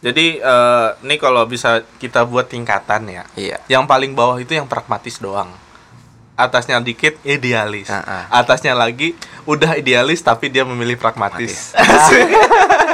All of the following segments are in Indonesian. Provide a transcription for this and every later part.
Jadi eh, ini kalau bisa kita buat tingkatan ya. Iya. Yang paling bawah itu yang pragmatis doang. Atasnya dikit idealis. Ah, ah. Atasnya lagi udah idealis tapi dia memilih pragmatis.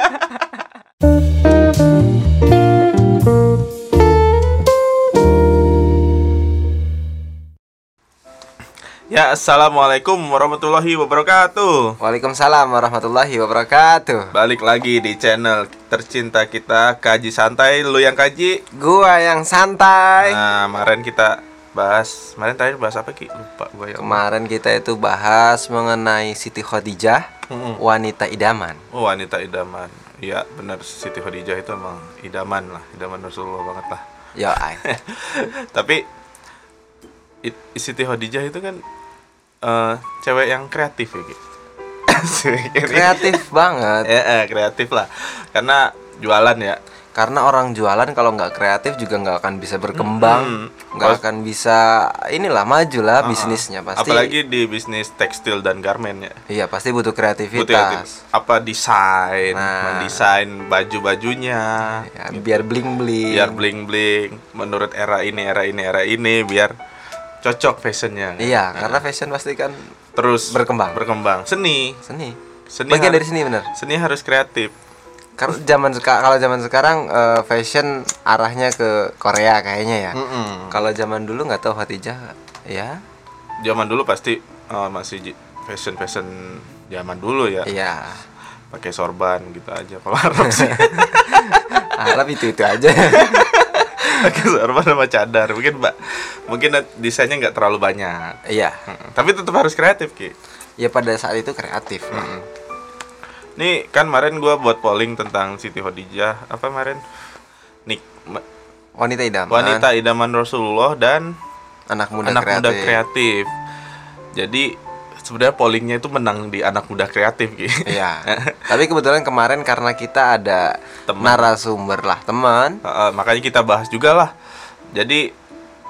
ya, assalamualaikum warahmatullahi wabarakatuh. Waalaikumsalam warahmatullahi wabarakatuh. Balik lagi di channel tercinta kita Kaji Santai, lu yang kaji. Gua yang santai. Nah, kemarin kita bahas, kemarin terakhir bahas apa Ki? Lupa gue ya. Kemarin kita itu bahas mengenai Siti Khadijah, Mm-mm. wanita idaman. Oh, wanita idaman. Iya, benar Siti Khadijah itu emang idaman lah, idaman Rasulullah banget lah. Yo, ay. Tapi it- Siti Khadijah itu kan eh, cewek yang kreatif ya, Ki. kreatif banget. Ya, eh, kreatif lah. Karena jualan ya. Karena orang jualan kalau nggak kreatif juga nggak akan bisa berkembang, Mm-mm. nggak Kalau- akan bisa inilah maju lah bisnisnya pasti. Apalagi di bisnis tekstil dan garmen ya. Iya pasti butuh Butuh kreativitas. kreatif. apa desain, Nah. mendesain baju-bajunya, Ya, biar bling bling. biar bling bling menurut era ini era ini era ini biar cocok fashionnya. kan. Iya, Nah, karena fashion pasti kan terus berkembang. berkembang seni, seni. seni Bagian dari seni bener. seni harus kreatif. Karena zaman kalau zaman sekarang eh, fashion arahnya ke Korea kayaknya ya. Mm-mm. Kalau zaman dulu nggak tahu Khadijah ya. Zaman dulu pasti eh, masih fashion fashion zaman dulu ya, Iya. pakai sorban gitu aja. Kalau Arab sih Arab itu itu aja. pakai sorban sama cadar. Mungkin mbak, mungkin desainnya nggak terlalu banyak. Iya. Tapi tetap harus kreatif ki. Ya pada saat itu kreatif. Mm-mm. Nih kan kemarin gua buat polling tentang Siti Khadijah apa kemarin? Nik Wanita idaman. wanita idaman Rasulullah dan anak muda anak kreatif. muda kreatif. Jadi sebenarnya pollingnya itu menang di anak muda kreatif gitu. Iya. Tapi kebetulan kemarin karena kita ada Teman. narasumber lah, teman. makanya kita bahas juga lah. Jadi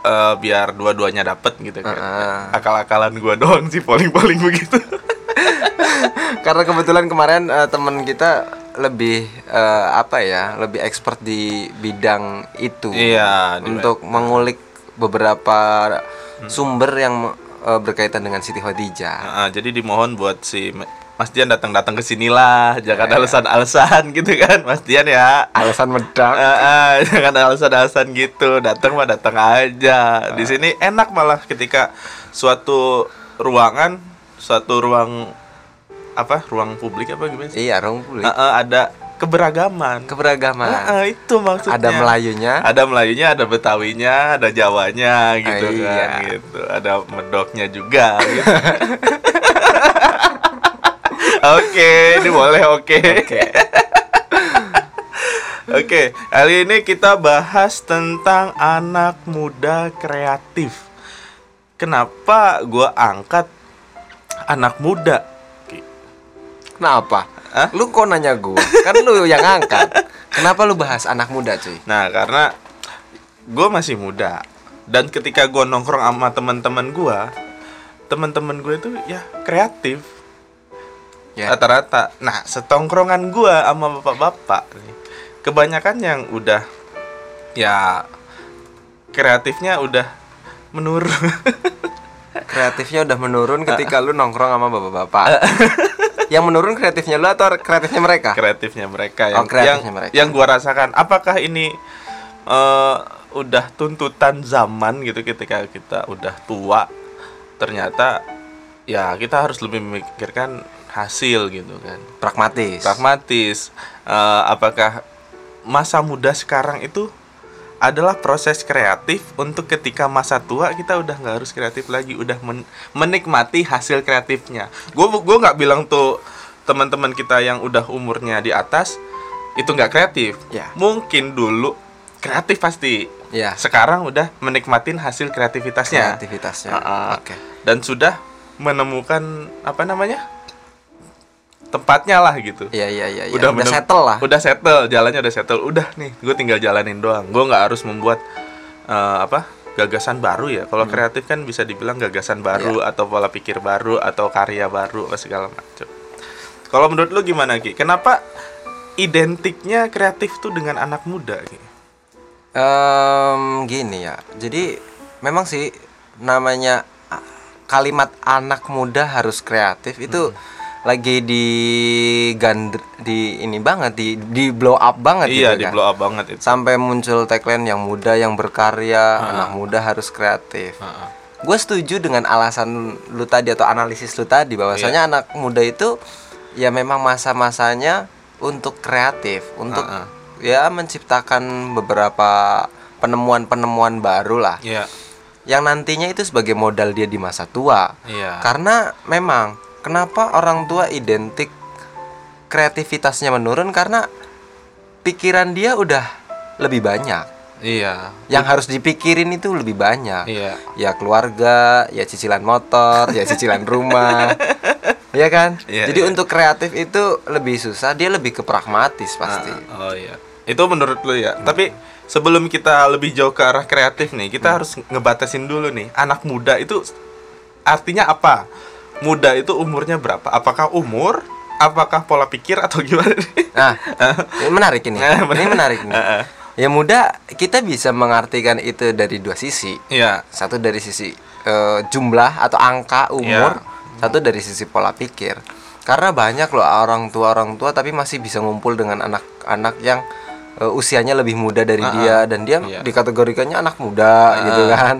eh, biar dua-duanya dapet gitu kan. Heeh. Akal-akalan gua doang sih polling-polling begitu. karena kebetulan kemarin eh, teman kita lebih eh, apa ya, lebih expert di bidang itu. Iya, Untuk mengulik beberapa sumber yang eh, berkaitan dengan Siti Khadijah. Heeh, jadi dimohon buat si Mas Dian datang-datang ke sinilah, jangan alasan-alasan gitu kan, Mas Dian ya. Alasan medak. Ah, ah, jangan alasan-alasan gitu datang mah datang aja di sini enak malah ketika suatu ruangan suatu ruang apa ruang publik apa gimana sih Iya, ruang publik. Ah, ah, ada keberagaman Keberagaman. Ah, ah, itu maksudnya Ada Melayunya. ada Melayunya ada Betawinya ada Jawanya gitu iya. kan gitu ada medoknya juga gitu. Oke, ini boleh oke. Oke, kali ini kita bahas tentang anak muda kreatif. Kenapa gua angkat anak muda? Kenapa? Hah? Lu kok nanya gua? Kan lu yang angkat. Kenapa lu bahas anak muda, cuy? Nah, karena gua masih muda dan ketika gua nongkrong sama teman-teman gua, teman-teman gue itu ya kreatif Ya. rata-rata. Nah, setongkrongan gua sama bapak-bapak nih, kebanyakan yang udah ya kreatifnya udah menurun. Kreatifnya udah menurun ketika lu nongkrong sama bapak-bapak. yang menurun kreatifnya lu atau kreatifnya mereka? kreatifnya mereka Oh, yang kreatifnya yang, mereka. yang gua rasakan apakah ini eh, udah tuntutan zaman gitu ketika kita udah tua ternyata ya kita harus lebih memikirkan hasil gitu kan Pragmatis. pragmatis Eh, apakah masa muda sekarang itu adalah proses kreatif untuk ketika masa tua kita udah nggak harus kreatif lagi udah men- menikmati hasil kreatifnya gue gue nggak bilang tuh teman-teman kita yang udah umurnya di atas itu nggak kreatif Ya. mungkin dulu kreatif pasti Ya. sekarang udah menikmatin hasil kreativitasnya Kreativitasnya. Ah, ah. Oke. dan sudah menemukan apa namanya tempatnya lah gitu Iya iya iya. iya. udah Udah settle lah. udah settle jalannya udah settle udah nih gue tinggal jalanin doang gue nggak harus membuat eh, apa gagasan baru ya Hmm. kalau kreatif kan bisa dibilang gagasan baru Iya. atau pola pikir baru atau karya baru apa segala macam kalau menurut lu gimana ki kenapa identiknya kreatif tuh dengan anak muda gitu. Em, gini ya. Jadi memang sih namanya kalimat anak muda harus kreatif itu lagi di gandr di ini banget di di blow up banget Iya, gitu di kan. blow up banget itu. Sampai muncul tagline yang muda yang berkarya, anak muda harus kreatif. Gue setuju dengan alasan lu tadi atau analisis lu tadi bahwasanya Iya. anak muda itu ya memang masa-masanya untuk kreatif, untuk Heeh. ya menciptakan beberapa penemuan-penemuan baru lah. Iya. Yang nantinya itu sebagai modal dia di masa tua. Iya. Karena memang kenapa orang tua identik kreativitasnya menurun karena pikiran dia udah lebih banyak. Iya. Yang harus dipikirin itu lebih banyak Iya. ya keluarga, ya cicilan motor, ya cicilan rumah. Iya kan? Iya, Jadi iya. untuk kreatif itu lebih susah, dia lebih ke pragmatis pasti. Ah, oh iya. Itu menurut lu ya. Tapi sebelum kita lebih jauh ke arah kreatif nih, kita harus ngebatasin dulu nih. Anak muda itu artinya apa? Muda itu umurnya berapa? Apakah umur? Apakah pola pikir atau gimana nih? Nah, ini menarik ini. Nah, Ini menarik nih. Ya muda kita bisa mengartikan itu dari dua sisi. Iya. Satu dari sisi eh, jumlah atau angka umur, satu dari sisi pola pikir. Karena banyak loh orang tua orang tua tapi masih bisa ngumpul dengan anak-anak yang eh, usianya lebih muda dari Ah, dia ah. dan dia Iya. dikategorikannya anak muda Ah. gitu kan.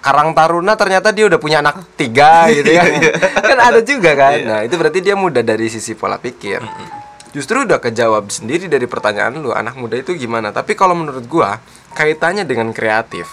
Karang Taruna ternyata dia udah punya anak tiga gitu kan. kan ada juga kan. Iya. Nah, itu berarti dia muda dari sisi pola pikir. Justru udah kejawab sendiri dari pertanyaan lu, anak muda itu gimana? Tapi kalau menurut gua kaitannya dengan kreatif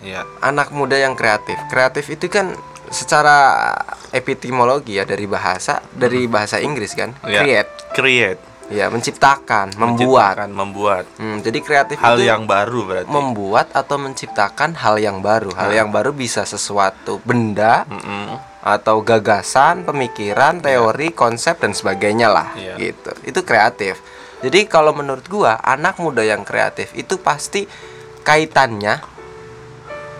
Iya. anak muda yang kreatif. Kreatif itu kan secara epistemologi ya dari bahasa dari bahasa Inggris kan. Iya. Create. Create. Ya, menciptakan, membuat. Menciptakan, membuat Hmm, jadi kreatif hal itu yang baru berarti. membuat atau menciptakan hal yang baru. Hal yang baru bisa sesuatu benda Mm-mm. atau gagasan, pemikiran, teori, konsep dan sebagainya lah Iya. gitu. Itu kreatif. Jadi kalau menurut gua anak muda yang kreatif itu pasti kaitannya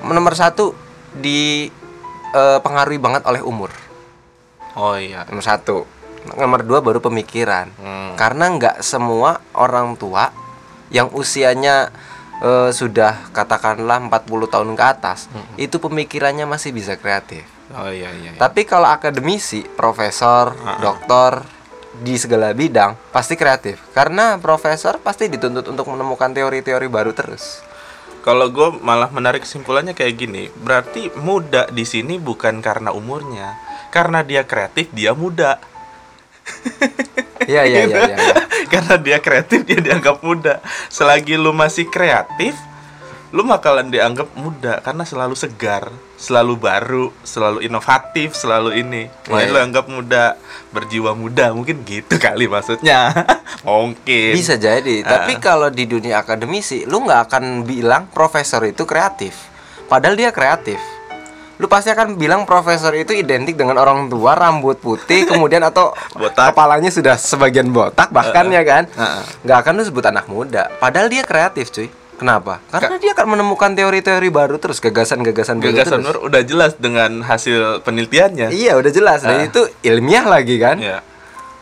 nomor satu dipengaruhi banget oleh umur. Oh iya. Nomor satu. Nomor dua baru pemikiran. Hmm. Karena nggak semua orang tua yang usianya eh, sudah katakanlah 40 tahun ke atas itu pemikirannya masih bisa kreatif. Oh iya iya. iya. Tapi kalau akademisi, profesor, doktor di segala bidang pasti kreatif. Karena profesor pasti dituntut untuk menemukan teori-teori baru terus. Kalau gue malah menarik kesimpulannya kayak gini, berarti muda di sini bukan karena umurnya, karena dia kreatif dia muda. Iya iya iya iya. iya. karena dia kreatif dia dianggap muda. Selagi lu masih kreatif, lu bakalan dianggap muda karena selalu segar, selalu baru, selalu inovatif, selalu ini. Makanya Iya, lu iya. anggap muda, berjiwa muda, mungkin gitu kali maksudnya. Mungkin. Bisa jadi, tapi kalau di dunia akademisi lu nggak akan bilang profesor itu kreatif. Padahal dia kreatif. Lu pasti akan bilang profesor itu identik dengan orang tua, rambut putih, kemudian atau Botak. kepalanya sudah sebagian botak bahkan ya kan. Heeh. Nggak akan lu sebut anak muda. Padahal dia kreatif, cuy. Kenapa? Karena dia akan menemukan teori-teori baru terus, gagasan-gagasan baru Gagasan terus. Nur udah jelas dengan hasil penelitiannya. Iya, udah jelas. Dan Ah. itu ilmiah lagi kan. Iya.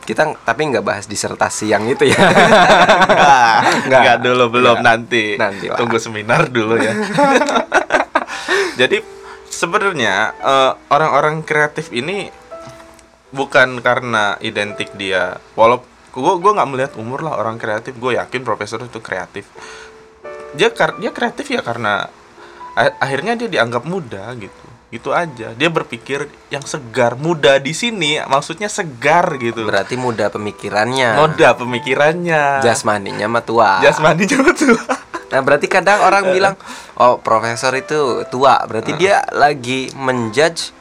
Kita tapi nggak bahas disertasi yang itu ya. Nggak. enggak dulu belum Nggak. nanti. Nanti lah. Tunggu seminar dulu ya. Jadi sebenarnya eh, orang-orang kreatif ini bukan karena identik dia. Walau gua gua nggak melihat umur lah orang kreatif. Gue yakin profesor itu kreatif. Dia kar- dia kreatif ya karena a- akhirnya dia dianggap muda gitu. Gitu aja. Dia berpikir yang segar, muda di sini maksudnya segar gitu. Berarti muda pemikirannya. Moda pemikirannya. jasmaninya mah tua. Jasmani juga tuh. Nah, berarti kadang orang bilang, "Oh, profesor itu tua." Berarti dia lagi menjudge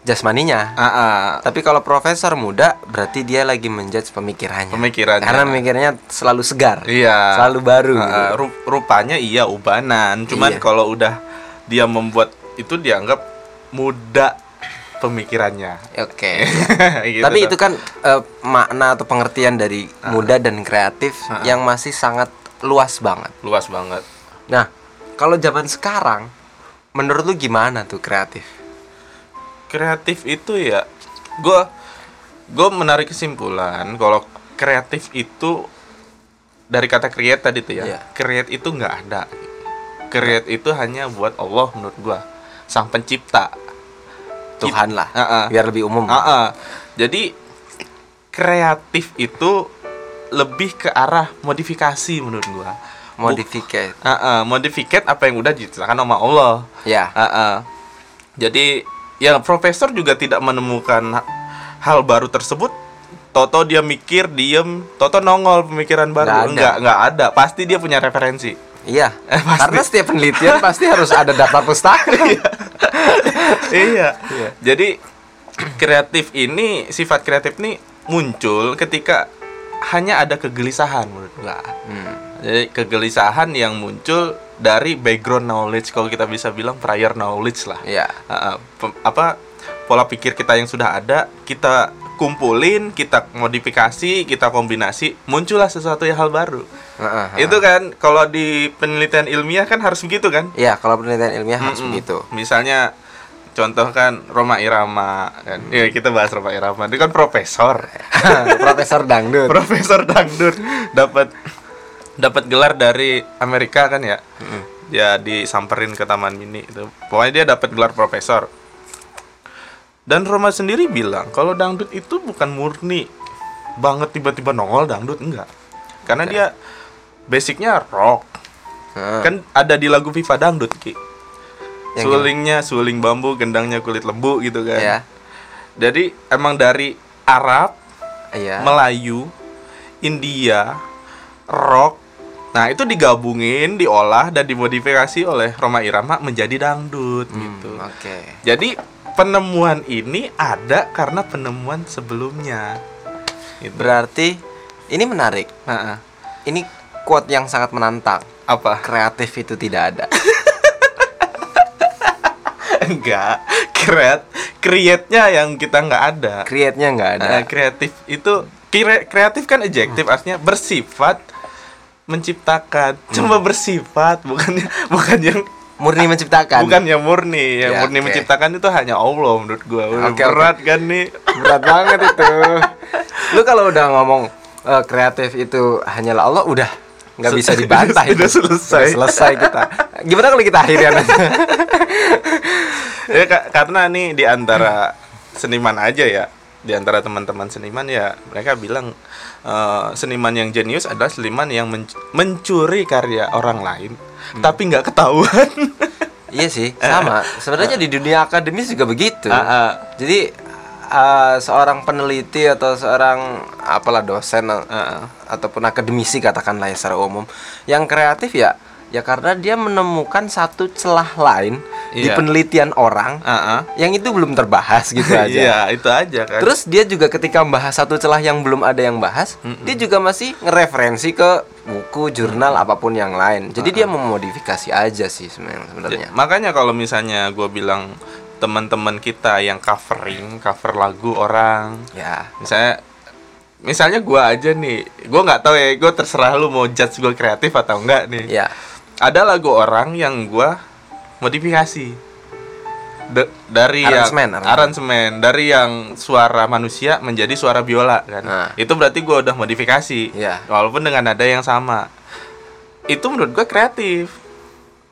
jasmaninya. Ah. Tapi kalau profesor muda, berarti dia lagi menjudge pemikirannya. Pemikirannya. Karena mikirnya selalu segar. Iya. Selalu baru. Ah. Ru- rupanya iya ubanan. Cuman Iya. kalau udah dia membuat itu dianggap muda pemikirannya. Oke. Gitu Tapi dah. itu kan eh, makna atau pengertian dari muda dan kreatif Ah. yang masih sangat luas banget. luas banget. Nah, kalau zaman sekarang, menurut lu gimana tuh kreatif? Kreatif itu ya gue gue menarik kesimpulan kalau kreatif itu dari kata create tadi tuh ya. Iya. Create itu nggak ada. Create itu hanya buat Allah menurut gua, sang pencipta. Tuhan lah Heeh. biar lebih umum Heeh. Jadi kreatif itu lebih ke arah modifikasi menurut gua. modificate Heeh, modificate apa yang udah diciptakan sama Allah. ya Heeh. Jadi ya profesor juga tidak menemukan ha- hal baru tersebut. Toto dia mikir, diem, Toto nongol pemikiran baru. Nggak ada. Enggak, enggak ada. Pasti dia punya referensi. iya Eh, pasti. karena setiap penelitian pasti harus ada daftar pustaka iya. Jadi kreatif ini sifat kreatif ini muncul ketika hanya ada kegelisahan menurut gua. Hmm. Jadi kegelisahan yang muncul dari background knowledge kalau kita bisa bilang prior knowledge lah. Iya. Uh, pem- apa pola pikir kita yang sudah ada kita kumpulin, kita modifikasi, kita kombinasi, muncullah sesuatu yang hal baru. Heeh, Itu kan kalau di penelitian ilmiah kan harus begitu kan? Iya, kalau penelitian ilmiah harus Mm-mm. begitu. Misalnya contoh kan Roma Irama kan. Ya kita bahas Roma Irama. Dia kan profesor. Profesor Dangdut. profesor dangdut dapat dapat gelar dari Amerika kan ya. Ya disamperin ke Taman Mini itu. Pokoknya dia dapat gelar profesor. Dan Roma sendiri bilang kalau dangdut itu bukan murni banget tiba-tiba nongol dangdut enggak. Karena Oke. dia basicnya rock. Heeh. Kan ada di lagu Viva Dangdut Ki. Yang Sulingnya suling bambu, gendangnya kulit lembu gitu kan. Iya. Jadi emang dari Arab Iya. Melayu, India, rock. Nah, itu digabungin, diolah dan dimodifikasi oleh Roma Irama menjadi dangdut Hmm, gitu. Oke. Jadi penemuan ini ada karena penemuan sebelumnya. Gitu. Berarti ini menarik. Nah, Ini quote yang sangat menantang. apa? Kreatif itu tidak ada. Enggak. Create create-nya yang kita nggak ada. Create-nya nggak ada. Nah, kreatif itu kreatif kan adjektif artinya bersifat menciptakan. Cuma bersifat bukannya bukan yang Murni menciptakan. bukan yang murni. Yang Ya, murni oke. menciptakan itu hanya Allah menurut gua. Udah oke. berat kan nih. Berat banget itu. Lu kalau udah ngomong eh, kreatif itu hanyalah Allah, udah nggak bisa Sudah- dibantah sudah itu. selesai. Udah selesai kita. Gimana kalau kita akhiri aja? Ya ka- karena nih di antara seniman aja ya. Di antara teman-teman seniman ya mereka bilang eh, seniman yang jenius adalah seniman yang menc- mencuri karya orang lain Hmm. tapi nggak ketahuan. iya sih, sama. Sebenarnya di dunia akademis juga begitu. Ah, ah. Jadi eh, seorang peneliti atau seorang apalah dosen eh, Ah, ah. ataupun akademisi katakanlah ya secara umum yang kreatif ya ya karena dia menemukan satu celah lain di Iya. penelitian orang Ah, ah. yang itu belum terbahas gitu aja. Iya, itu aja kan. Terus dia juga ketika membahas satu celah yang belum ada yang bahas, dia juga masih ngereferensi ke buku, jurnal apa pun yang lain. Jadi dia memodifikasi aja sih sebenarnya. Ya, makanya kalau misalnya gue bilang teman-teman kita yang covering, cover lagu orang, Ya. misalnya misalnya gue aja nih, gue nggak tahu ya, gue terserah lu mau judge gue kreatif atau enggak nih. Ya. Ada lagu orang yang gue modifikasi Da- dari Aransemen, yang aransemen. dari yang suara manusia menjadi suara biola kan. Nah. Itu berarti gue udah modifikasi. Iya. Walaupun dengan nada yang sama. Itu menurut gue kreatif.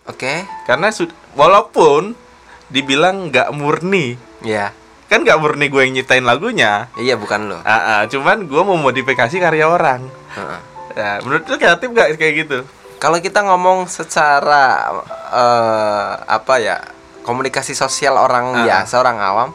Oke. Karena sud- walaupun dibilang nggak murni, Ya. kan nggak murni gue yang nyiptain lagunya. Iya bukan lo. Ah, ah, cuman gue mau modifikasi karya orang. Heeh. Ya, menurut lu kreatif nggak kayak gitu? Kalau kita ngomong secara eh, apa ya komunikasi sosial orang Ah. biasa orang awam,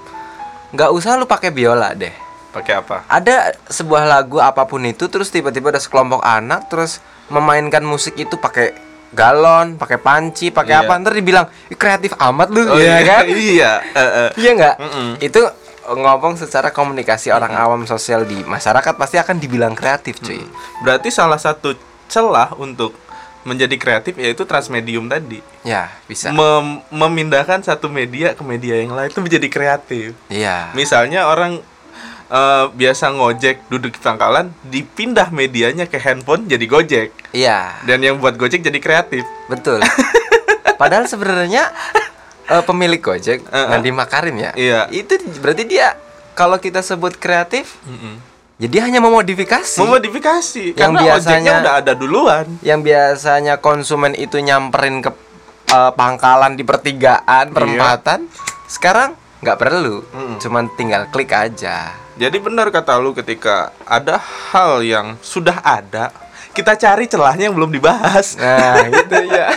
nggak usah lu pakai biola deh. Pakai apa? Ada sebuah lagu apa pun itu, terus tiba-tiba ada sekelompok anak terus memainkan musik itu pakai galon, pakai panci, pakai Iya. apa? Ntar dibilang "Ih, kreatif amat lu, Oh, Iya kan? iya. eh, eh. Iya nggak? Mm-mm. Itu ngomong secara komunikasi orang awam sosial di masyarakat pasti akan dibilang kreatif, cuy. Berarti salah satu celah untuk menjadi kreatif yaitu transmedium tadi. Ya, bisa. Mem- memindahkan satu media ke media yang lain itu menjadi kreatif. Iya. Misalnya orang eh, biasa ngojek duduk di pangkalan, dipindah medianya ke handphone jadi gojek. Iya. Dan yang buat gojek jadi kreatif. Betul. Padahal sebenarnya eh, pemilik Gojek Uh-uh. Nadiem Makarim ya. Iya. Itu berarti dia kalau kita sebut kreatif Jadi hanya memodifikasi. memodifikasi Yang karena ojeknya biasanya- udah ada duluan yang biasanya konsumen itu nyamperin ke eh, pangkalan di pertigaan, perempatan, sekarang nggak perlu. Mm-mm. Cuman tinggal klik aja. jadi benar kata lu ketika ada hal yang sudah ada kita cari celahnya yang belum dibahas Nah, gitu ya.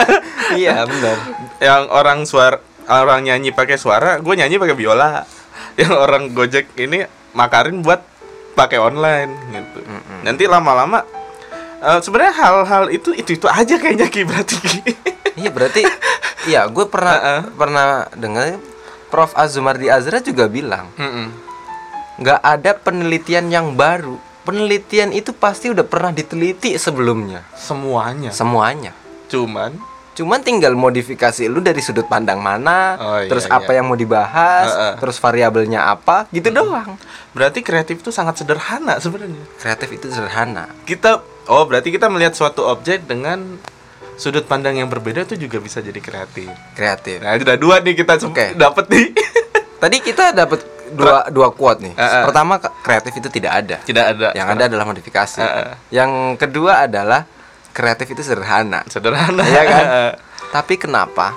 iya, benar. yang orang suara orang nyanyi pakai suara gue nyanyi pakai biola yang orang gojek ini makarin buat pakai online gitu Mm-mm. nanti lama-lama eh, sebenarnya hal-hal itu itu itu aja kayaknya Ki berarti. Iya, berarti iya, gue pernah Uh-uh. pernah dengar Prof Azumardi Azra juga bilang, nggak ada penelitian yang baru. Penelitian itu pasti udah pernah diteliti sebelumnya. semuanya Semuanya. cuman Cuman tinggal modifikasi lu dari sudut pandang mana, Oh, iya, terus iya. apa yang mau dibahas, Heeh. terus variabelnya apa, gitu doang. berarti kreatif itu sangat sederhana sebenarnya Kreatif itu sederhana. kita oh berarti kita melihat suatu objek dengan sudut pandang yang berbeda itu juga bisa jadi kreatif Kreatif. nah itu udah dua nih kita Oke. dapat nih Tadi kita dapat dua dua quote nih. Heeh. Pertama ke- kreatif itu tidak ada. tidak ada Yang ada adalah modifikasi. Heeh. Yang kedua adalah kreatif itu sederhana. sederhana Iya kan? Tapi kenapa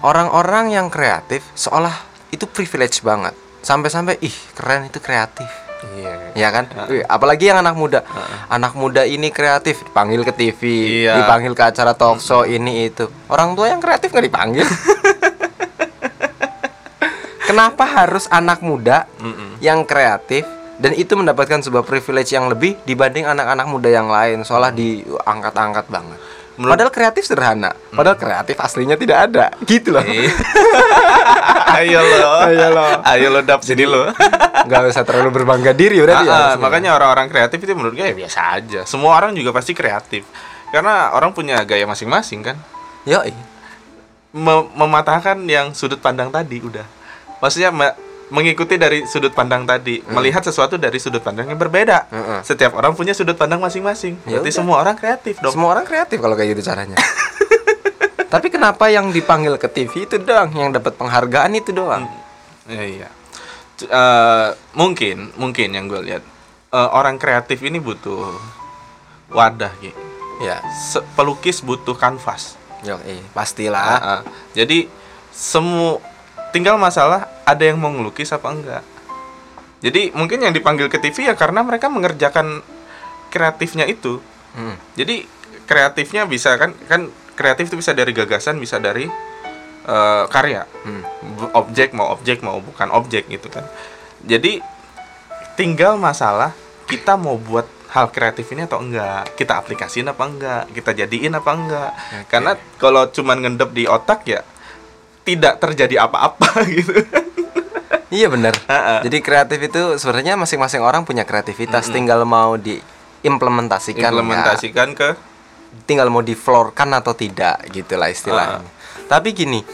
orang-orang yang kreatif seolah itu privilege banget. Sampai-sampai ih keren itu kreatif. iya Ya kan? Wih, apalagi yang anak muda. Anak muda ini kreatif dipanggil ke TV, Iya. dipanggil ke acara talk show ini itu. Orang tua yang kreatif nggak dipanggil. Kenapa harus anak muda Mm-mm. yang kreatif dan itu mendapatkan sebuah privilege yang lebih dibanding anak-anak muda yang lain seolah diangkat-angkat banget. Menurut- Padahal kreatif sederhana. Padahal kreatif aslinya tidak ada. Gitu loh. Iya. ayo lo Ayo lo. ayo lo dap sini lo Nggak usah terlalu berbangga diri udah Ah, ah, makanya orang-orang kreatif itu menurut gue ya biasa aja semua orang juga pasti kreatif karena orang punya gaya masing-masing kan Yo, Mem- mematahkan yang sudut pandang tadi udah maksudnya mengikuti dari sudut pandang tadi melihat sesuatu dari sudut pandang yang berbeda Heeh. setiap orang punya sudut pandang masing-masing Ya berarti semua orang kreatif dong Semua orang kreatif kalau kayak gitu caranya. Tapi kenapa yang dipanggil ke TV itu doang, yang dapat penghargaan itu doang? Iya, iya. C- eh, mungkin, mungkin yang gue lihat eh, orang kreatif ini butuh wadah, Ki. Ya, Se- pelukis butuh kanvas. yo, eh, pastilah. Ah, ah. Jadi semua tinggal masalah ada yang mau ngelukis apa enggak. Jadi mungkin yang dipanggil ke TV ya karena mereka mengerjakan kreatifnya itu. Hmm. Jadi kreatifnya bisa kan kan kreatif itu bisa dari gagasan, bisa dari eh, karya. Hmm. Objek mau objek mau bukan objek gitu kan jadi tinggal masalah kita mau buat hal kreatif ini atau enggak kita aplikasiin apa enggak kita jadiin apa enggak Oke. karena kalau cuman ngendep di otak ya tidak terjadi apa-apa gitu Iya benar. Jadi kreatif itu sebenarnya masing-masing orang punya kreativitas, tinggal mau diimplementasikan. ya. implementasikan ke tinggal mau diflorkan atau tidak gitulah istilahnya. Tapi gini,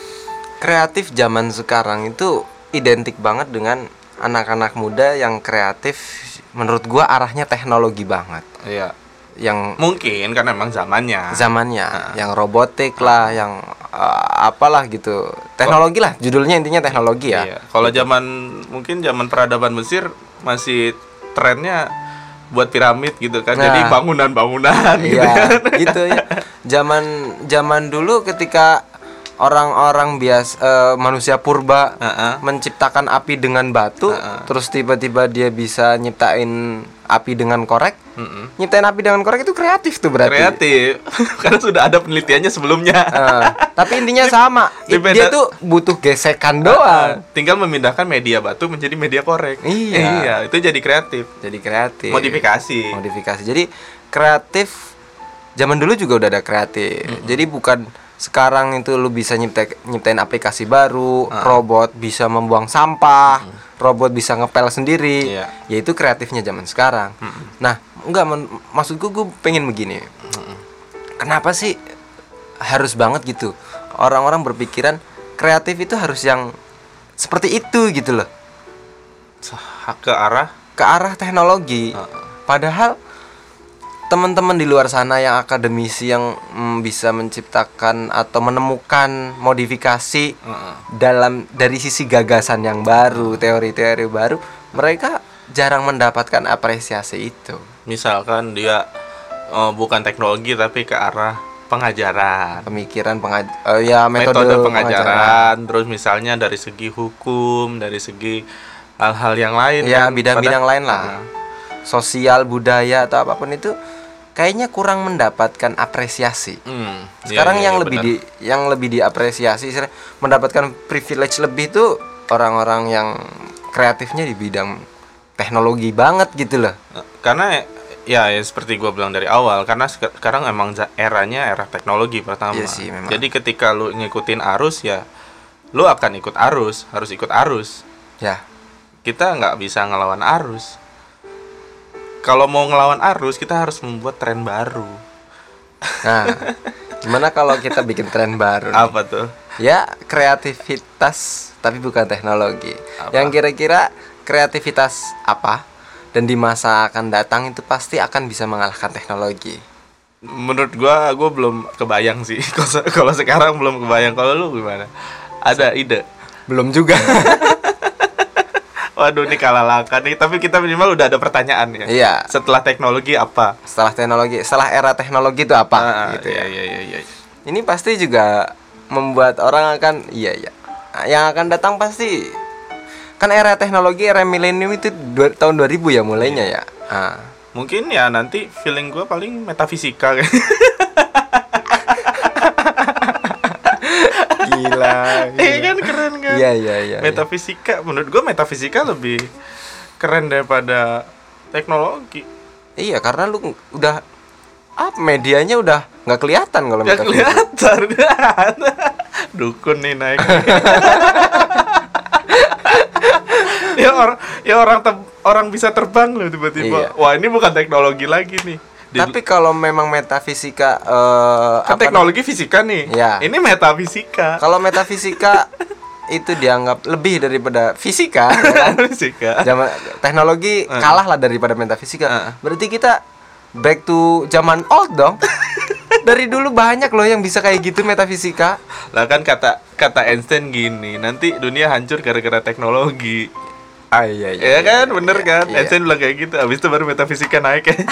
kreatif zaman sekarang itu identik banget dengan anak-anak muda yang kreatif menurut gua arahnya teknologi banget. ya Yang mungkin karena memang zamannya zamannya, yang robotik lah, yang uh, apalah gitu. Teknologi lah, judulnya intinya teknologi ya. Iya. Kalau zaman mungkin zaman peradaban Mesir masih trennya buat piramid gitu kan. Jadi Nah. bangunan-bangunan gitu Iya, kan. gitu ya. Zaman zaman dulu ketika orang-orang biasa eh, manusia purba Heeh. menciptakan api dengan batu, Heeh. terus tiba-tiba dia bisa nyiptain api dengan korek. Mm-mm. Nyiptain api dengan korek itu kreatif tuh berarti. Kreatif. Karena sudah ada penelitiannya sebelumnya. Eh, tapi intinya sama. Dia tuh butuh gesekan doang. Tinggal memindahkan media batu menjadi media korek. Iya. iya, itu jadi kreatif. Jadi kreatif. Modifikasi. modifikasi jadi kreatif zaman dulu juga udah ada kreatif jadi bukan sekarang itu lu bisa nyiptain nyiptain aplikasi baru Ah. robot bisa membuang sampah robot bisa ngepel sendiri. Iya. yaitu kreatifnya zaman sekarang. Nah enggak maksudku gue pengen begini. Kenapa sih harus banget gitu? Orang-orang berpikiran kreatif itu harus yang seperti itu gitu loh. Ke arah? Ke arah teknologi. Ah. Padahal teman-teman di luar sana yang akademisi yang mm, bisa menciptakan atau menemukan modifikasi Heeh. dalam dari sisi gagasan yang baru, teori-teori baru, mereka jarang mendapatkan apresiasi itu. Misalkan dia eh, bukan teknologi tapi ke arah pengajaran. Pemikiran pengaj eh, ya metode, metode, pengajaran. pengajaran, terus misalnya dari segi hukum, dari segi hal-hal yang lain Ya kan. bidang-bidang lain lah. Sosial, budaya atau apa pun itu kayaknya kurang mendapatkan apresiasi. Hmm, iya, Sekarang iya, yang iya, lebih benar. di yang lebih diapresiasi mendapatkan privilege lebih tuh orang-orang yang kreatifnya di bidang teknologi banget gitu loh. karena ya, ya seperti gue bilang dari awal karena sek- sekarang emang eranya era teknologi pertama Iya sih, memang. jadi ketika lu ngikutin arus ya lu akan ikut arus harus ikut arus Ya, kita nggak bisa ngelawan arus kalau mau ngelawan arus kita harus membuat tren baru Nah, gimana kalau kita bikin tren baru? nih? apa tuh Ya, kreativitas tapi bukan teknologi. Apa? Yang kira-kira kreativitas apa? Dan di masa akan datang itu pasti akan bisa mengalahkan teknologi. menurut gua gua belum kebayang sih kalau se- kalau sekarang belum kebayang kalau lu gimana ada ide Belum juga. waduh ini kalah langkah nih tapi kita minimal udah ada pertanyaan ya Iya. setelah teknologi apa Setelah teknologi, setelah era teknologi itu apa? Ah, gitu iya, ya. iya, iya, iya. Ini pasti juga membuat orang akan iya iya. Yang akan datang pasti kan era teknologi era milenium itu dua- tahun 2000 ya mulainya Iya. ya. Ah. Mungkin ya nanti feeling gue paling metafisika. Gila. Iya kan keren kan? Iya iya iya. iya. Metafisika menurut gue metafisika lebih keren daripada teknologi. Iya karena lu udah apa medianya udah nggak kelihatan kalau Gak metafisika. kelihatan. Dukun nih naik. ya orang ya orang orang bisa terbang loh tiba-tiba. Iya. Wah, ini bukan teknologi lagi nih. Tapi kalau memang metafisika eh, kan apa teknologi fisika nih. Iya. Ini metafisika. Kalau metafisika itu dianggap lebih daripada fisika, ya kan? fisika. Zaman teknologi Eh. kalah lah daripada metafisika. Eh. Berarti kita back to zaman old dong. Dari dulu banyak loh yang bisa kayak gitu metafisika. Lah kan kata kata Einstein gini, nanti dunia hancur gara-gara teknologi. Ah iya Ya kan, bener iya, kan? iya. Einstein bilang kayak gitu. Habis itu baru metafisika naik ya.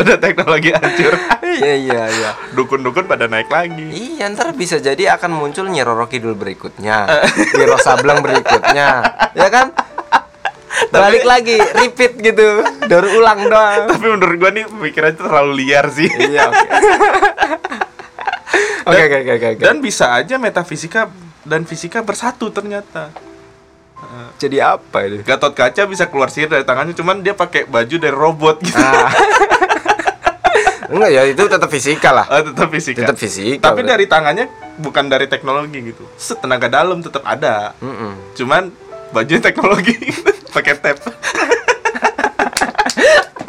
Udah teknologi hancur. Iya iya iya. Dukun-dukun pada naik lagi. Iya ntar bisa jadi akan muncul Nyi Roro Kidul berikutnya Wiro Sableng berikutnya Ya kan Balik lagi repeat gitu Daur ulang doang Tapi menurut gua nih pemikirannya terlalu liar sih. Iya Oke oke oke oke Dan bisa aja metafisika dan fisika bersatu ternyata. Jadi apa ini? Gatot kaca bisa keluar sihir dari tangannya, cuman dia pakai baju dari robot gitu. Ah. Enggak ya itu tetap fisika lah Oh, tetap fisika. Tetap fisika Tapi dari tangannya bukan dari teknologi gitu. Setenaga dalam tetap ada. Mm-mm. Cuman bajunya teknologi pakai tab.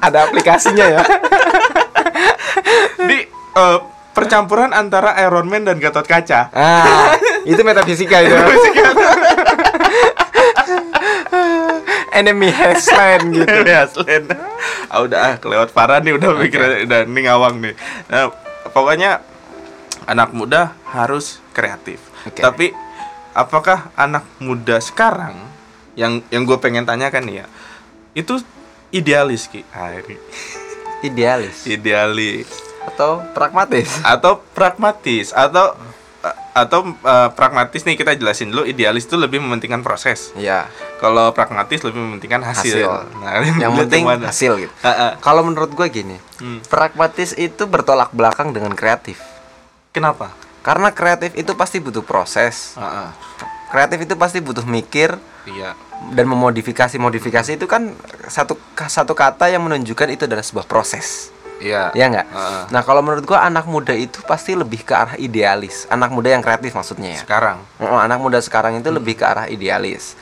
Ada aplikasinya ya Di eh, percampuran antara Iron Man dan Gatot Kaca. Ah itu metafisika itu Enemy has land gitu ya Slen. Ah udah ah, kelewat parah nih udah mikir udah ini ngawang nih. Nah, pokoknya anak muda harus kreatif. Oke. Tapi apakah anak muda sekarang yang yang gue pengen tanyakan nih ya itu idealis ki Hari. Idealis idealis Atau pragmatis atau pragmatis atau atau eh, pragmatis nih kita jelasin dulu idealis itu lebih mementingkan proses Iya kalau pragmatis lebih mementingkan hasil, Hasil. Nah, Yang penting gimana? hasil gitu Ah, ah. Kalau menurut gue gini Hmm. Pragmatis itu bertolak belakang dengan kreatif kenapa Karena kreatif itu pasti butuh proses Ah, ah. Kreatif itu pasti butuh mikir iya Dan memodifikasi Modifikasi itu kan satu, satu kata yang menunjukkan itu adalah sebuah proses iya Ya nggak? Ah. Nah kalau menurut gua anak muda itu pasti lebih ke arah idealis Anak muda yang kreatif maksudnya ya sekarang Oh, anak muda sekarang itu lebih ke arah idealis.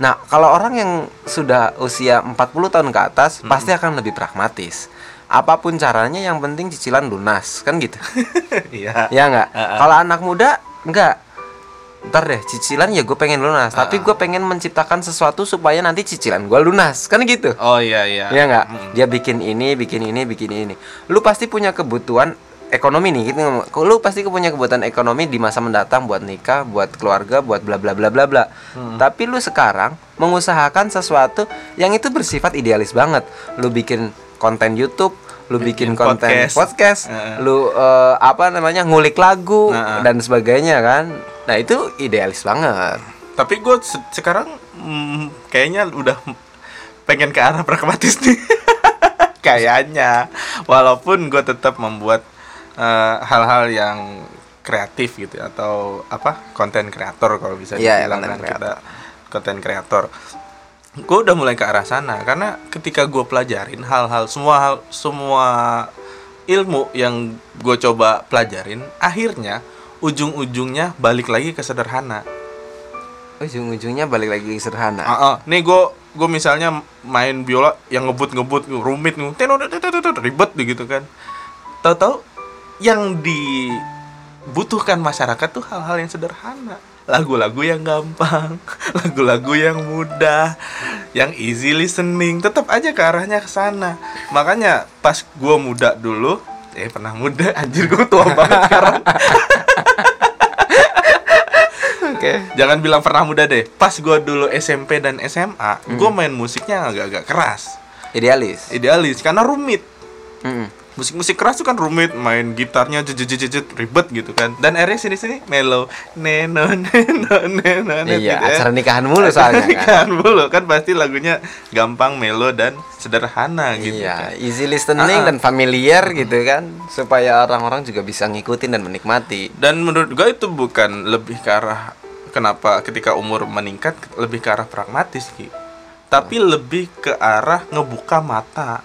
Nah, kalau orang yang sudah usia 40 tahun ke atas pasti akan lebih pragmatis. Apa pun caranya yang penting cicilan lunas, kan gitu. iya ya enggak? Ah, ah. Kalau anak muda enggak. Ntar deh, cicilan ya gue pengen lunas, Ah, tapi ah. gue pengen menciptakan sesuatu supaya nanti cicilan gue lunas, kan gitu. oh iya iya Ya enggak? Mm. Dia bikin ini, bikin ini, bikin ini. Lu pasti punya kebutuhan ekonomi nih gitu lu pasti punya kebutuhan ekonomi di masa mendatang buat nikah buat keluarga buat bla bla bla bla bla tapi lu sekarang mengusahakan sesuatu yang itu bersifat idealis banget lu bikin konten YouTube lu bikin, Bikin konten podcast. podcast, Heeh. lu eh, apa namanya ngulik lagu Heeh. dan sebagainya kan nah itu idealis banget Tapi gue sekarang mm, kayaknya udah pengen ke arah pragmatis nih. kayaknya walaupun gue tetap membuat eh, hal-hal yang kreatif gitu atau apa konten kreator kalau bisa Iya, dibilang konten kan konten kreator gue udah mulai ke arah sana karena ketika gue pelajarin hal-hal semua hal semua ilmu yang gue coba pelajarin akhirnya ujung-ujungnya balik lagi ke sederhana. Ujung-ujungnya balik lagi ke sederhana? Ah, ah. nih gue gue misalnya main biola yang ngebut-ngebut rumit tenor ribet gitu kan. Tahu-tahu yang dibutuhkan masyarakat tuh hal-hal yang sederhana lagu-lagu yang gampang lagu-lagu yang mudah yang easy listening tetap aja ke arahnya ke sana makanya pas gue muda dulu eh pernah muda anjir gue tua banget sekarang oke Jangan bilang pernah muda deh. Pas gua dulu SMP dan SMA, gua main musiknya agak-agak keras. idealis Idealis karena rumit. Mm-mm. Musik-musik keras tuh kan rumit, main gitarnya jejet ribet gitu kan. Dan akhirnya sini-sini mellow. Neno neno neno neno. iya gitu acara nikahan mulu soalnya kan Kan mulu kan pasti lagunya gampang, melo dan sederhana gitu iya kan. easy listening ah. dan familiar gitu kan supaya orang-orang juga bisa ngikutin dan menikmati Dan menurut gua itu bukan lebih ke arah kenapa ketika umur meningkat lebih ke arah pragmatis Ki. Tapi lebih ke arah ngebuka mata.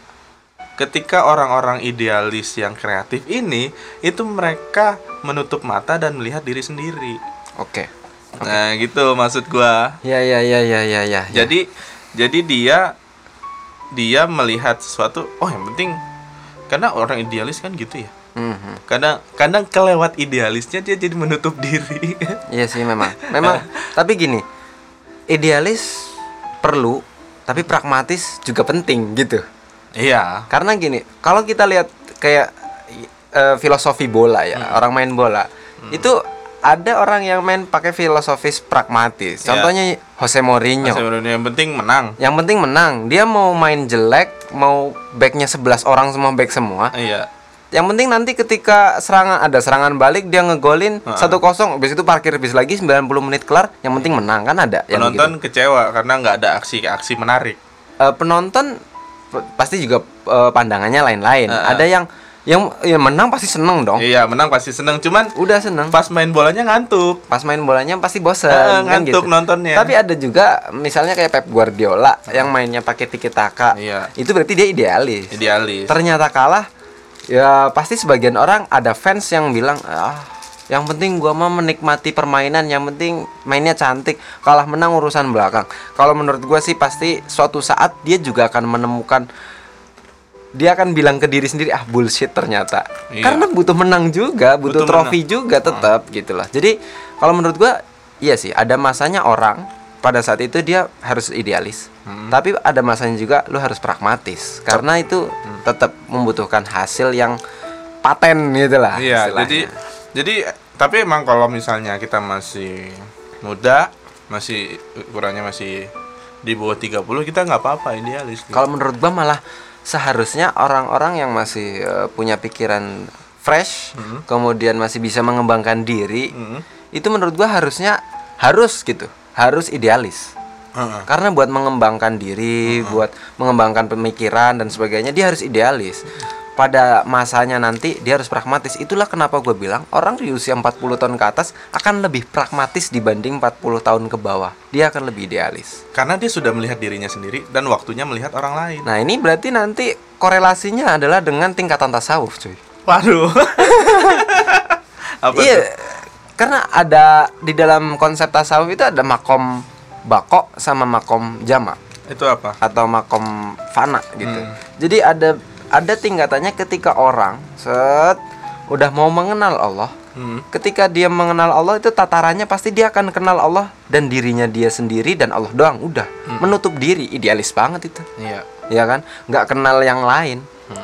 Ketika orang-orang idealis yang kreatif ini itu mereka menutup mata dan melihat diri sendiri. oke Nah, gitu maksud gua. ya ya ya ya ya ya Jadi jadi dia dia melihat sesuatu, oh yang penting karena orang idealis kan gitu ya. Mhm. Kadang kadang kelewat idealisnya dia jadi menutup diri. Iya sih memang. Memang. tapi gini, idealis perlu, tapi pragmatis juga penting gitu. Iya. Karena gini, kalau kita lihat kayak eh, filosofi bola ya, Hmm. orang main bola, itu ada orang yang main pakai filosofis pragmatis. Iya. Contohnya Jose Mourinho. Sebenarnya yang penting menang. Yang penting menang. Dia mau main jelek, mau backnya 11 orang semua back semua. Iya. Yang penting nanti ketika serangan ada serangan balik dia ngegolin Heeh. 1-0 habis itu parkir bis lagi 90 menit kelar yang penting menang kan ada yang Penonton kecewa karena nggak ada aksi-aksi menarik. begitu. Eh, penonton pasti juga eh, pandangannya lain-lain. Heeh. Ada yang yang yang menang pasti seneng dong. Iya, menang pasti seneng. Cuman Udah seneng. pas main bolanya ngantuk. Pas main bolanya pasti bosen kan ngantuk gitu. nontonnya. Tapi ada juga misalnya kayak Pep Guardiola yang mainnya pakai tiki taka. Iya. Itu berarti dia idealis. Idealis. ternyata kalah ya pasti sebagian orang ada fans yang bilang ah yang penting gua mah menikmati permainan yang penting mainnya cantik kalah menang urusan belakang kalau menurut gua sih pasti suatu saat dia juga akan menemukan dia akan bilang ke diri sendiri ah bullshit ternyata Iya. karena butuh menang juga butuh, Butuh trofi menang. juga tetap gitu lah jadi kalau menurut gua iya sih ada masanya orang pada saat itu dia harus idealis Hmm. tapi ada masanya juga lu harus pragmatis karena itu Hmm. tetap membutuhkan hasil yang paten gitu lah Iya, istilahnya. jadi jadi tapi emang kalau misalnya kita masih muda, masih ukurannya masih di bawah 30 kita nggak apa-apa idealis. gitu. kalau menurut gua malah seharusnya orang-orang yang masih eh, punya pikiran fresh Hmm. kemudian masih bisa mengembangkan diri Hmm. itu menurut gua harusnya harus gitu harus idealis Heeh. karena buat mengembangkan diri buat mengembangkan pemikiran dan sebagainya dia harus idealis pada masanya nanti dia harus pragmatis itulah kenapa gue bilang orang di usia 40 tahun ke atas akan lebih pragmatis dibanding 40 tahun ke bawah dia akan lebih idealis Karena dia sudah melihat dirinya sendiri dan waktunya melihat orang lain. nah ini berarti nanti korelasinya adalah dengan tingkatan tasawuf cuy Waduh. Apa iya karena ada di dalam konsep tasawuf itu ada makom bako sama makom jama Itu apa? atau makom fana gitu. Hmm. Jadi ada ada tingkatannya ketika orang set udah mau mengenal Allah. Hmm. Ketika dia mengenal Allah itu tatarannya pasti dia akan kenal Allah dan dirinya dia sendiri dan Allah doang udah menutup diri idealis banget itu Iya. ya kan nggak kenal yang lain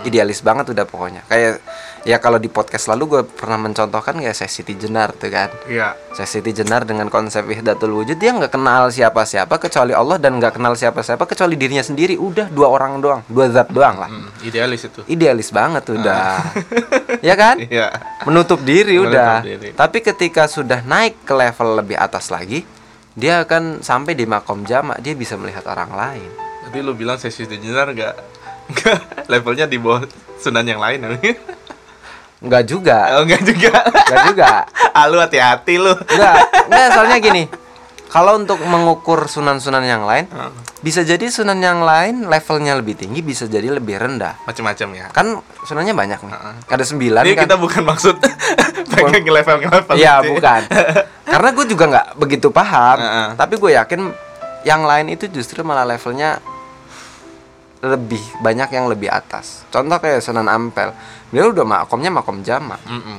idealis banget udah pokoknya. Kayak ya kalau di podcast lalu gue pernah mencontohkan kayak saya Siti Jenar tuh kan. Iya. saya Siti Jenar dengan konsep wahdatul wujud dia nggak kenal siapa-siapa kecuali Allah dan nggak kenal siapa-siapa kecuali dirinya sendiri. Udah dua orang doang dua zat doang lah. Hmm, idealis itu. idealis banget udah. Ya kan? Iya. menutup diri Menutup udah. diri. tapi ketika sudah naik ke level lebih atas lagi dia akan sampai di makom jamak dia bisa melihat orang lain. Tadi lu bilang sesi digital enggak enggak levelnya di bawah sunan yang lain. nggak juga oh, enggak juga. nggak juga ah, lu hati-hati lu. nggak nggak soalnya gini kalau untuk mengukur sunan-sunan yang lain Ah, bisa jadi sunan yang lain levelnya lebih tinggi bisa jadi lebih rendah Macam-macam ya. kan sunannya banyak nih Heeh. ada sembilan Ini kan kita bukan maksud pengen ke level level. Iya bukan Karena gue juga nggak begitu paham Heeh. Tapi gue yakin Yang lain itu justru malah levelnya Lebih Banyak yang lebih atas. Contoh kayak Sunan Ampel. Dia udah makomnya makom jama. Mm-mm.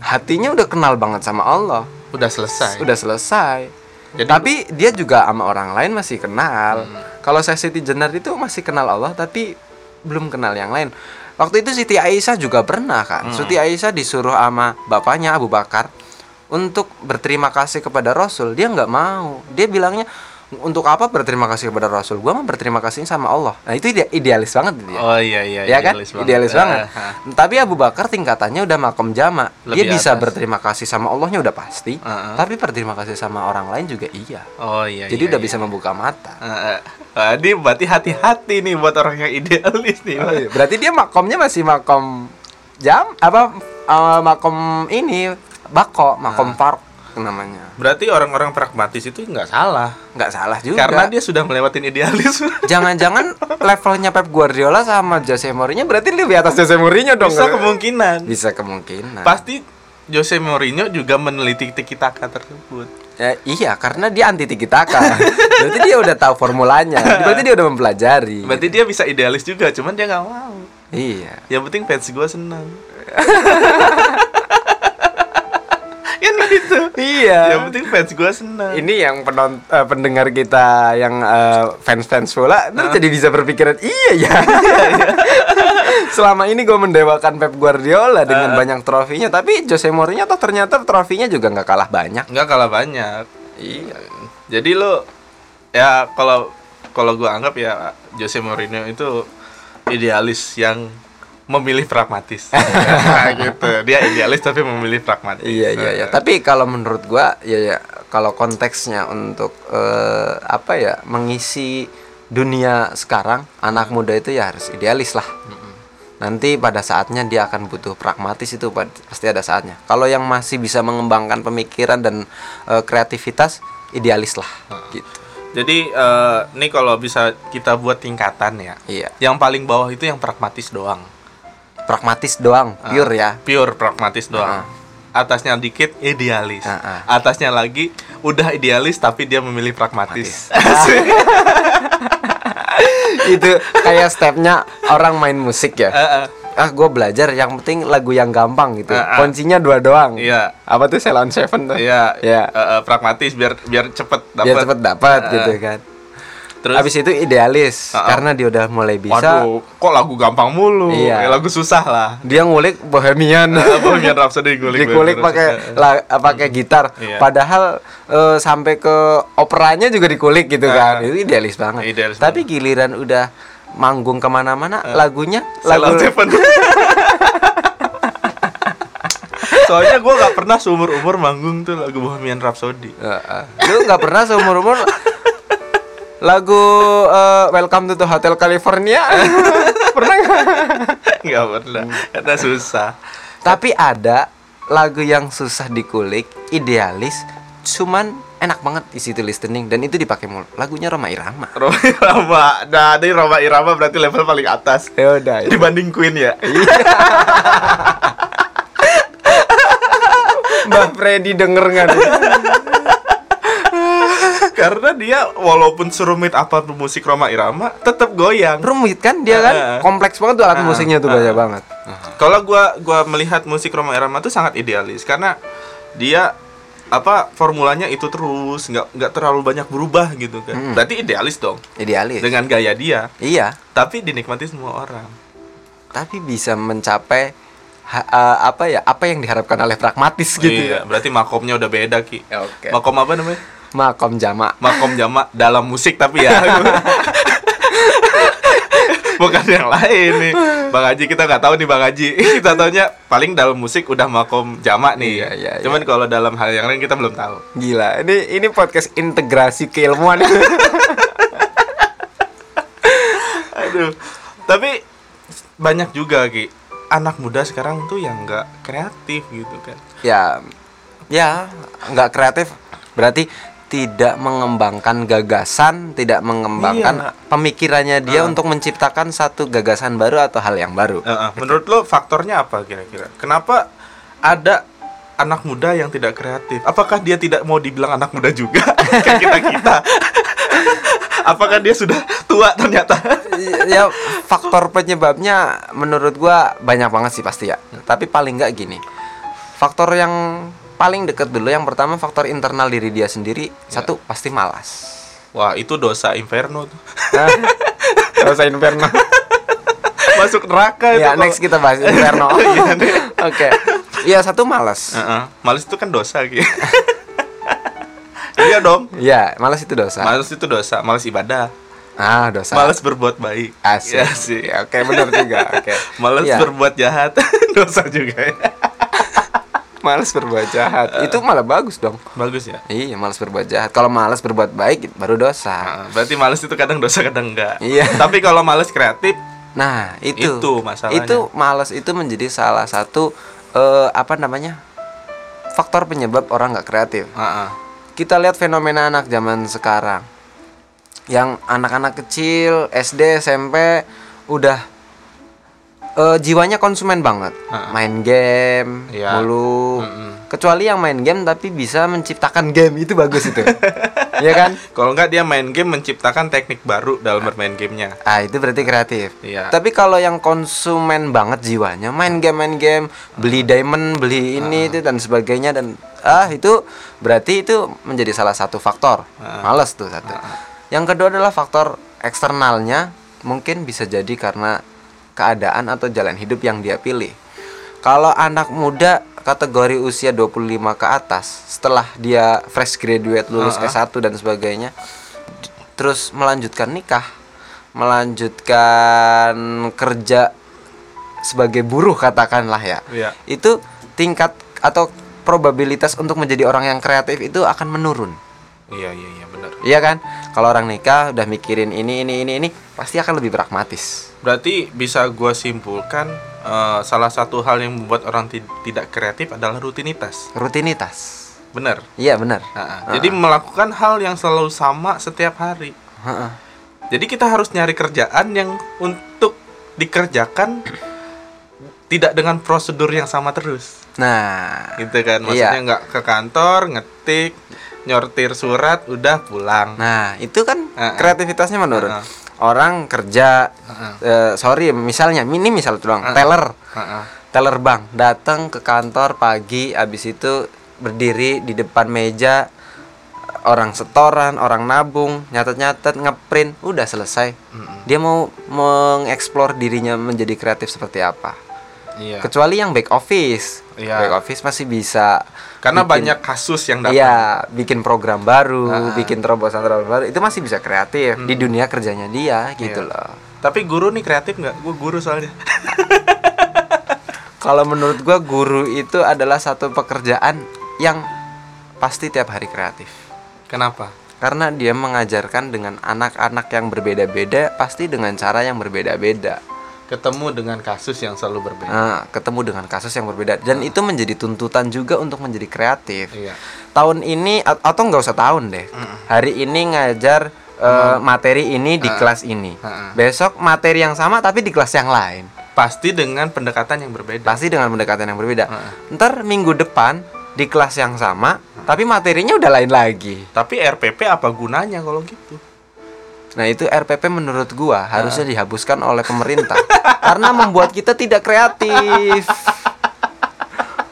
Hatinya udah kenal banget sama Allah. Udah selesai. Udah selesai. Jadi- Tapi dia juga sama orang lain masih kenal. Hmm. Kalau saya Siti Jenar itu masih kenal Allah Tapi belum kenal yang lain. Waktu itu Siti Aisyah juga pernah kan Hmm. Siti Aisyah disuruh sama bapaknya Abu Bakar Untuk berterima kasih kepada Rasul. Dia nggak mau. Dia bilangnya untuk apa berterima kasih kepada Rasul Gua mah berterima kasih sama Allah Nah itu ide- idealis banget dia Oh iya iya ya kan idealis banget, Ah, ah. tapi Abu Bakar tingkatannya udah makom jama dia Lebih bisa atas. berterima kasih sama Allahnya udah pasti Ah, ah. tapi berterima kasih sama orang lain juga iya Oh iya. jadi iya, udah iya. bisa membuka mata Ah, ah. Ah, ini berarti hati-hati nih buat orang yang idealis nih. Oh, iya. berarti dia makomnya masih makom jam apa eh, makom ini bako makom farq namanya Berarti orang-orang pragmatis itu nggak salah. nggak salah juga Karena dia sudah melewatin idealis. jangan-jangan levelnya Pep Guardiola sama Jose Mourinho berarti lebih atas Jose Mourinho dong Bisa kemungkinan. bisa kemungkinan Pasti Jose Mourinho juga meneliti tiki taka tersebut. Ya, iya, karena dia anti tiki taka. Berarti dia udah tahu formulanya. Berarti dia udah mempelajari. Berarti dia bisa idealis juga, cuman dia nggak mau. Iya. Yang penting fans gue senang. kan gitu. Iya. Yang penting fans gue senang. Ini yang penon eh, pendengar kita yang eh, fans-fans bola terus jadi bisa berpikiran iya ya. Selama ini gue mendewakan Pep Guardiola dengan banyak trofinya, tapi Jose Mourinho tuh ternyata trofinya juga nggak kalah banyak. Nggak kalah banyak. Iya. Jadi lo ya kalau kalau gue anggap ya Jose Mourinho itu idealis yang memilih pragmatis. Nah, gitu. Dia idealis tapi memilih pragmatis. Iya iya iya. Tapi kalau menurut gua ya ya kalau konteksnya untuk eh, apa ya mengisi dunia sekarang anak muda itu ya harus idealis lah. Nanti pada saatnya dia akan butuh pragmatis itu pasti ada saatnya. Kalau yang masih bisa mengembangkan pemikiran dan eh, kreativitas idealis lah gitu. Jadi eh, ini kalau bisa kita buat tingkatan ya. Iya. Yang paling bawah itu yang pragmatis doang. Pragmatis doang, pure ya. Pure pragmatis doang. Atasnya dikit idealis. Ah, ah. Atasnya lagi udah idealis tapi dia memilih pragmatis. itu kayak stepnya orang main musik ya. Eh, eh. ah gue belajar yang penting lagu yang gampang gitu Ah, ah. kuncinya dua doang Iya. apa tuh Ceylon Seven tuh Iya, Iya. eh, eh, pragmatis biar biar cepet dapat. biar cepet dapat Ah, gitu ah. kan Terus Abis itu idealis Ah, ah. karena dia udah mulai bisa Waduh, kok lagu gampang mulu? Iya. Kayak lagu susah lah. dia ngulik Bohemian Eh, Bohemian Rhapsody gulik. dikulik pakai la- pakai gitar Iya. padahal eh, sampai ke operanya juga dikulik gitu Ah. kan itu idealis banget Idealis tapi giliran udah manggung ke mana-mana lagunya Ceylon lagu Seven. Soalnya gue gak pernah seumur umur manggung tuh lagu Bohemian Rhapsody. Heeh. lu nggak pernah seumur umur lagu eh, Welcome to the Hotel California pernah nggak? Gak pernah, karena susah. Tapi ada lagu yang susah dikulik, idealis, cuman enak banget isi tulis listening dan itu dipakai mulu. Lagunya Roma Irama. Roma Irama, nah ini Roma Irama berarti level paling atas Ya udah. dibanding Queen ya. Mbak Freddy denger nggak? Karena dia walaupun serumit apa musik Roma Irama, tetap goyang. Rumit kan dia kan? Kompleks banget tuh alat musiknya tuh banyak banget. Kalau gua gua melihat musik Roma Irama tuh sangat idealis karena dia apa formulanya itu terus nggak nggak terlalu banyak berubah gitu kan. Mm. Berarti idealis dong Idealis. dengan gaya dia, Iya, tapi dinikmati semua orang. tapi bisa mencapai ha- eh, apa ya apa yang diharapkan oleh pragmatis gitu Iya, ya berarti makomnya udah beda ki. Oke. Makom apa namanya? Makom jama Makom jama dalam musik tapi ya. Bukan yang lain nih. Bang Haji kita nggak tahu nih Bang Haji. Kita taunya paling dalam musik udah makom jama nih. Iya, iya, Cuman kalau dalam hal yang lain kita belum tahu. gila ini ini podcast integrasi keilmuan Aduh. Tapi banyak juga Ki. Anak muda sekarang tuh yang nggak kreatif gitu kan. ya ya nggak kreatif berarti tidak mengembangkan gagasan tidak mengembangkan Iya. pemikirannya dia Ah. untuk menciptakan satu gagasan baru atau hal yang baru Heeh. menurut lo faktornya apa kira-kira? Kenapa ada anak muda yang tidak kreatif? Apakah dia tidak mau dibilang anak muda juga? Kayak kita kita. Apakah dia sudah tua ternyata? ya faktor penyebabnya menurut gua banyak banget sih pasti ya tapi paling nggak gini faktor yang paling deket dulu yang pertama faktor internal diri dia sendiri satu pasti malas Wah itu dosa inferno tuh. dosa inferno Masuk neraka itu. ya kalau- next kita bahas inferno Iya, nih. oke ya satu malas Heeh. Males itu kan dosa gitu. iya dong. ya malas itu dosa Males itu dosa. Males ibadah. ah dosa Males berbuat baik. Asik. Iya sih. Ya, oke benar juga. Oke. Males Iya. berbuat jahat. dosa juga ya. Males berbuat jahat. Itu malah bagus dong. Bagus ya. Iya, males berbuat jahat. Kalau males berbuat baik baru dosa. Nah, berarti males itu kadang dosa kadang enggak. Iya. Tapi kalau males kreatif, Nah, itu. Itu masalahnya. Itu males itu menjadi salah satu eh, apa namanya? faktor penyebab orang nggak kreatif. heeh. Kita lihat fenomena anak zaman sekarang. Yang anak-anak kecil, SD, SMP udah eh, jiwanya konsumen banget. Ha-ha. Main game Iya. mulu. Mm-mm. Kecuali yang main game tapi bisa menciptakan game itu bagus itu. Iya kan? Kalau enggak dia main game menciptakan teknik baru dalam bermain gamenya. Ah, itu berarti kreatif. Iya. Tapi kalau yang konsumen banget jiwanya, main game main game, beli diamond, beli ini itu dan sebagainya dan ah itu berarti itu menjadi salah satu faktor. Ah. Males tuh satu. Yang kedua adalah faktor eksternalnya mungkin bisa jadi karena keadaan atau jalan hidup yang dia pilih. Kalau anak muda kategori usia 25 ke atas setelah dia fresh graduate lulus Ah, ah. S1 dan sebagainya terus melanjutkan nikah, melanjutkan kerja sebagai buruh katakanlah ya. Iya. Itu tingkat atau probabilitas untuk menjadi orang yang kreatif itu akan menurun. Iya iya iya benar. Iya kan? Kalau orang nikah udah mikirin ini ini ini ini pasti akan lebih pragmatis. Berarti bisa gua simpulkan eh, salah satu hal yang membuat orang ti- tidak kreatif adalah rutinitas. Rutinitas. Benar. Iya benar. Nah, Jadi melakukan hal yang selalu sama setiap hari. Heeh. Jadi kita harus nyari kerjaan yang untuk dikerjakan tidak dengan prosedur yang sama terus. Nah, Gitu kan. Maksudnya Iya. nggak ke kantor, ngetik, nyortir surat, udah pulang. nah itu kan Heeh. kreativitasnya menurun. Heeh. Orang kerja, Heeh. eh, sorry misalnya, ini misal doang, Heeh. teller, Heeh. teller bank, datang ke kantor pagi, abis itu berdiri di depan meja, orang setoran, orang nabung, nyatet-nyatet, ngeprint, udah selesai. Mm-mm. Dia mau mengeksplor dirinya menjadi kreatif seperti apa. Iya. Kecuali yang back office, Iya. back office masih bisa. Karena bikin- banyak kasus yang datang. Iya, bikin program baru. Hmm. bikin terobosan-terobosan baru, itu masih bisa kreatif di dunia kerjanya dia gitu Iya. loh. Tapi guru nih kreatif nggak? Gue guru soalnya. Kalau menurut gua guru itu adalah satu pekerjaan yang pasti tiap hari kreatif. Kenapa? Karena dia mengajarkan dengan anak-anak yang berbeda-beda, pasti dengan cara yang berbeda-beda. Ketemu dengan kasus yang selalu berbeda. Nah, ketemu dengan kasus yang berbeda dan itu menjadi tuntutan juga untuk menjadi kreatif. Iya. Tahun ini atau nggak usah tahun deh. Hari ini ngajar eh, materi ini di Ah. kelas ini. Ah. Besok materi yang sama tapi di kelas yang lain. Pasti dengan pendekatan yang berbeda. Pasti dengan pendekatan yang berbeda. Ah. Ntar minggu depan di kelas yang sama tapi materinya udah lain lagi. Tapi RPP apa gunanya kalau gitu? Nah itu RPP menurut gua harusnya dihapuskan oleh pemerintah karena membuat kita tidak kreatif.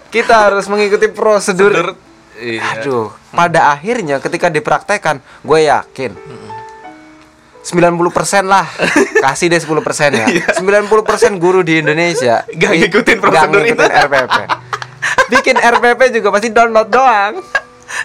Kita harus mengikuti prosedur. Iya. Aduh, pada akhirnya ketika dipraktekkan, gue yakin 90% lah kasih deh 10% ya 90% guru di Indonesia Iya. I- ngikutin prosedur ngikutin itu. RPP bikin RPP juga pasti download doang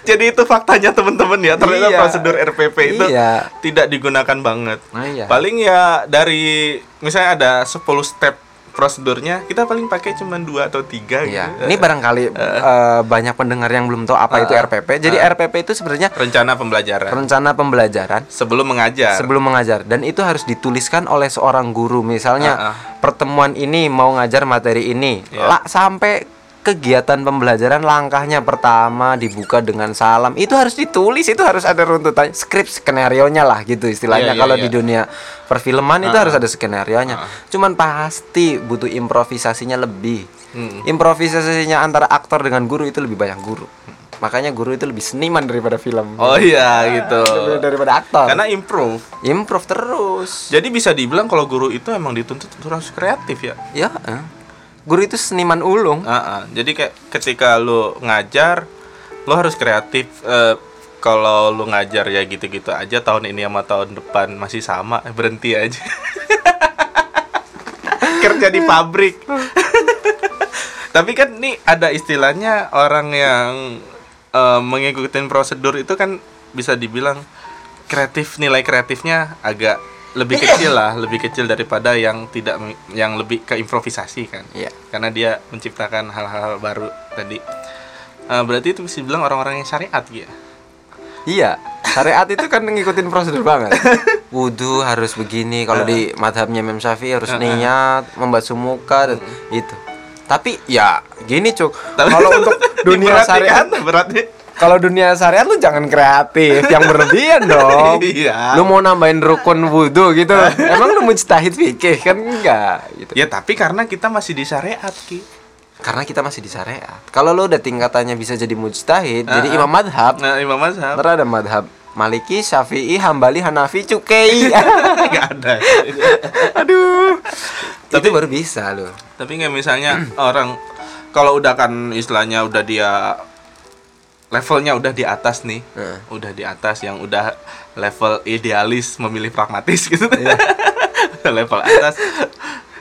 Jadi itu faktanya teman-teman ya. Ternyata Iya. prosedur RPP itu Iya. tidak digunakan banget. Nah, iya. Paling ya dari misalnya ada 10 step prosedurnya, kita paling pakai cuma dua atau tiga Iya, gitu. ini barangkali eh, banyak pendengar yang belum tahu apa itu RPP. Jadi RPP itu sebenarnya rencana pembelajaran rencana pembelajaran sebelum mengajar. sebelum mengajar dan itu harus dituliskan oleh seorang guru. Misalnya Ah, ah. pertemuan ini mau ngajar materi ini, Iya. lah sampai kegiatan pembelajaran langkahnya pertama dibuka dengan salam itu harus ditulis itu harus ada runtutan skrip skenario nya lah gitu istilahnya Iya, iya, kalau iya. di dunia perfilman itu harus ada skenario nya cuman pasti butuh improvisasinya lebih Mm. improvisasinya antara aktor dengan guru itu lebih banyak guru makanya guru itu lebih seniman daripada film Oh iya gitu. Daripada- daripada aktor Karena improve. improve terus Jadi bisa dibilang kalau guru itu emang dituntut untuk harus kreatif ya. ya eh. Guru itu seniman ulung Ah, ah. Jadi kayak ketika lu ngajar, lu harus kreatif. Eh, kalau lu ngajar ya gitu-gitu aja tahun ini sama tahun depan masih sama, eh, berhenti aja. Kerja di pabrik. Tapi kan nih ada istilahnya orang yang eh, mengikuti prosedur itu kan bisa dibilang kreatif nilai kreatifnya agak lebih kecil lah, lebih kecil daripada yang tidak yang lebih ke improvisasi kan. Iya. Karena dia menciptakan hal-hal baru tadi. Eh, berarti itu bisa dibilang orang-orang yang syariat gitu. Iya, syariat itu kan ngikutin prosedur banget. Wudhu harus begini, kalau di madhabnya Imam Syafi'i harus niat, membasuh muka dan itu. Tapi ya gini cuk, kalau untuk dunia Berat nih syariat, beratnya. Kalau dunia syariat lu jangan kreatif, yang berlebihan dong. Iya. Lu mau nambahin rukun wudhu gitu, emang lu mujtahid fikih kan enggak gitu. Ya tapi karena kita masih di syariat ki. Karena kita masih di syariat. Kalau lu udah tingkatannya bisa jadi mujtahid, jadi Ah, ah. imam madhab, Nah, Imam Mazhab Ntar ada madhab Maliki, Syafi'i, Hambali, Hanafi, Cukei nggak ada. Aduh Tapi- Itu baru bisa loh Tapi nggak misalnya orang kalau udah kan istilahnya udah dia levelnya udah di atas nih, Heeh. udah di atas yang udah level idealis memilih pragmatis gitu, Iya. level atas,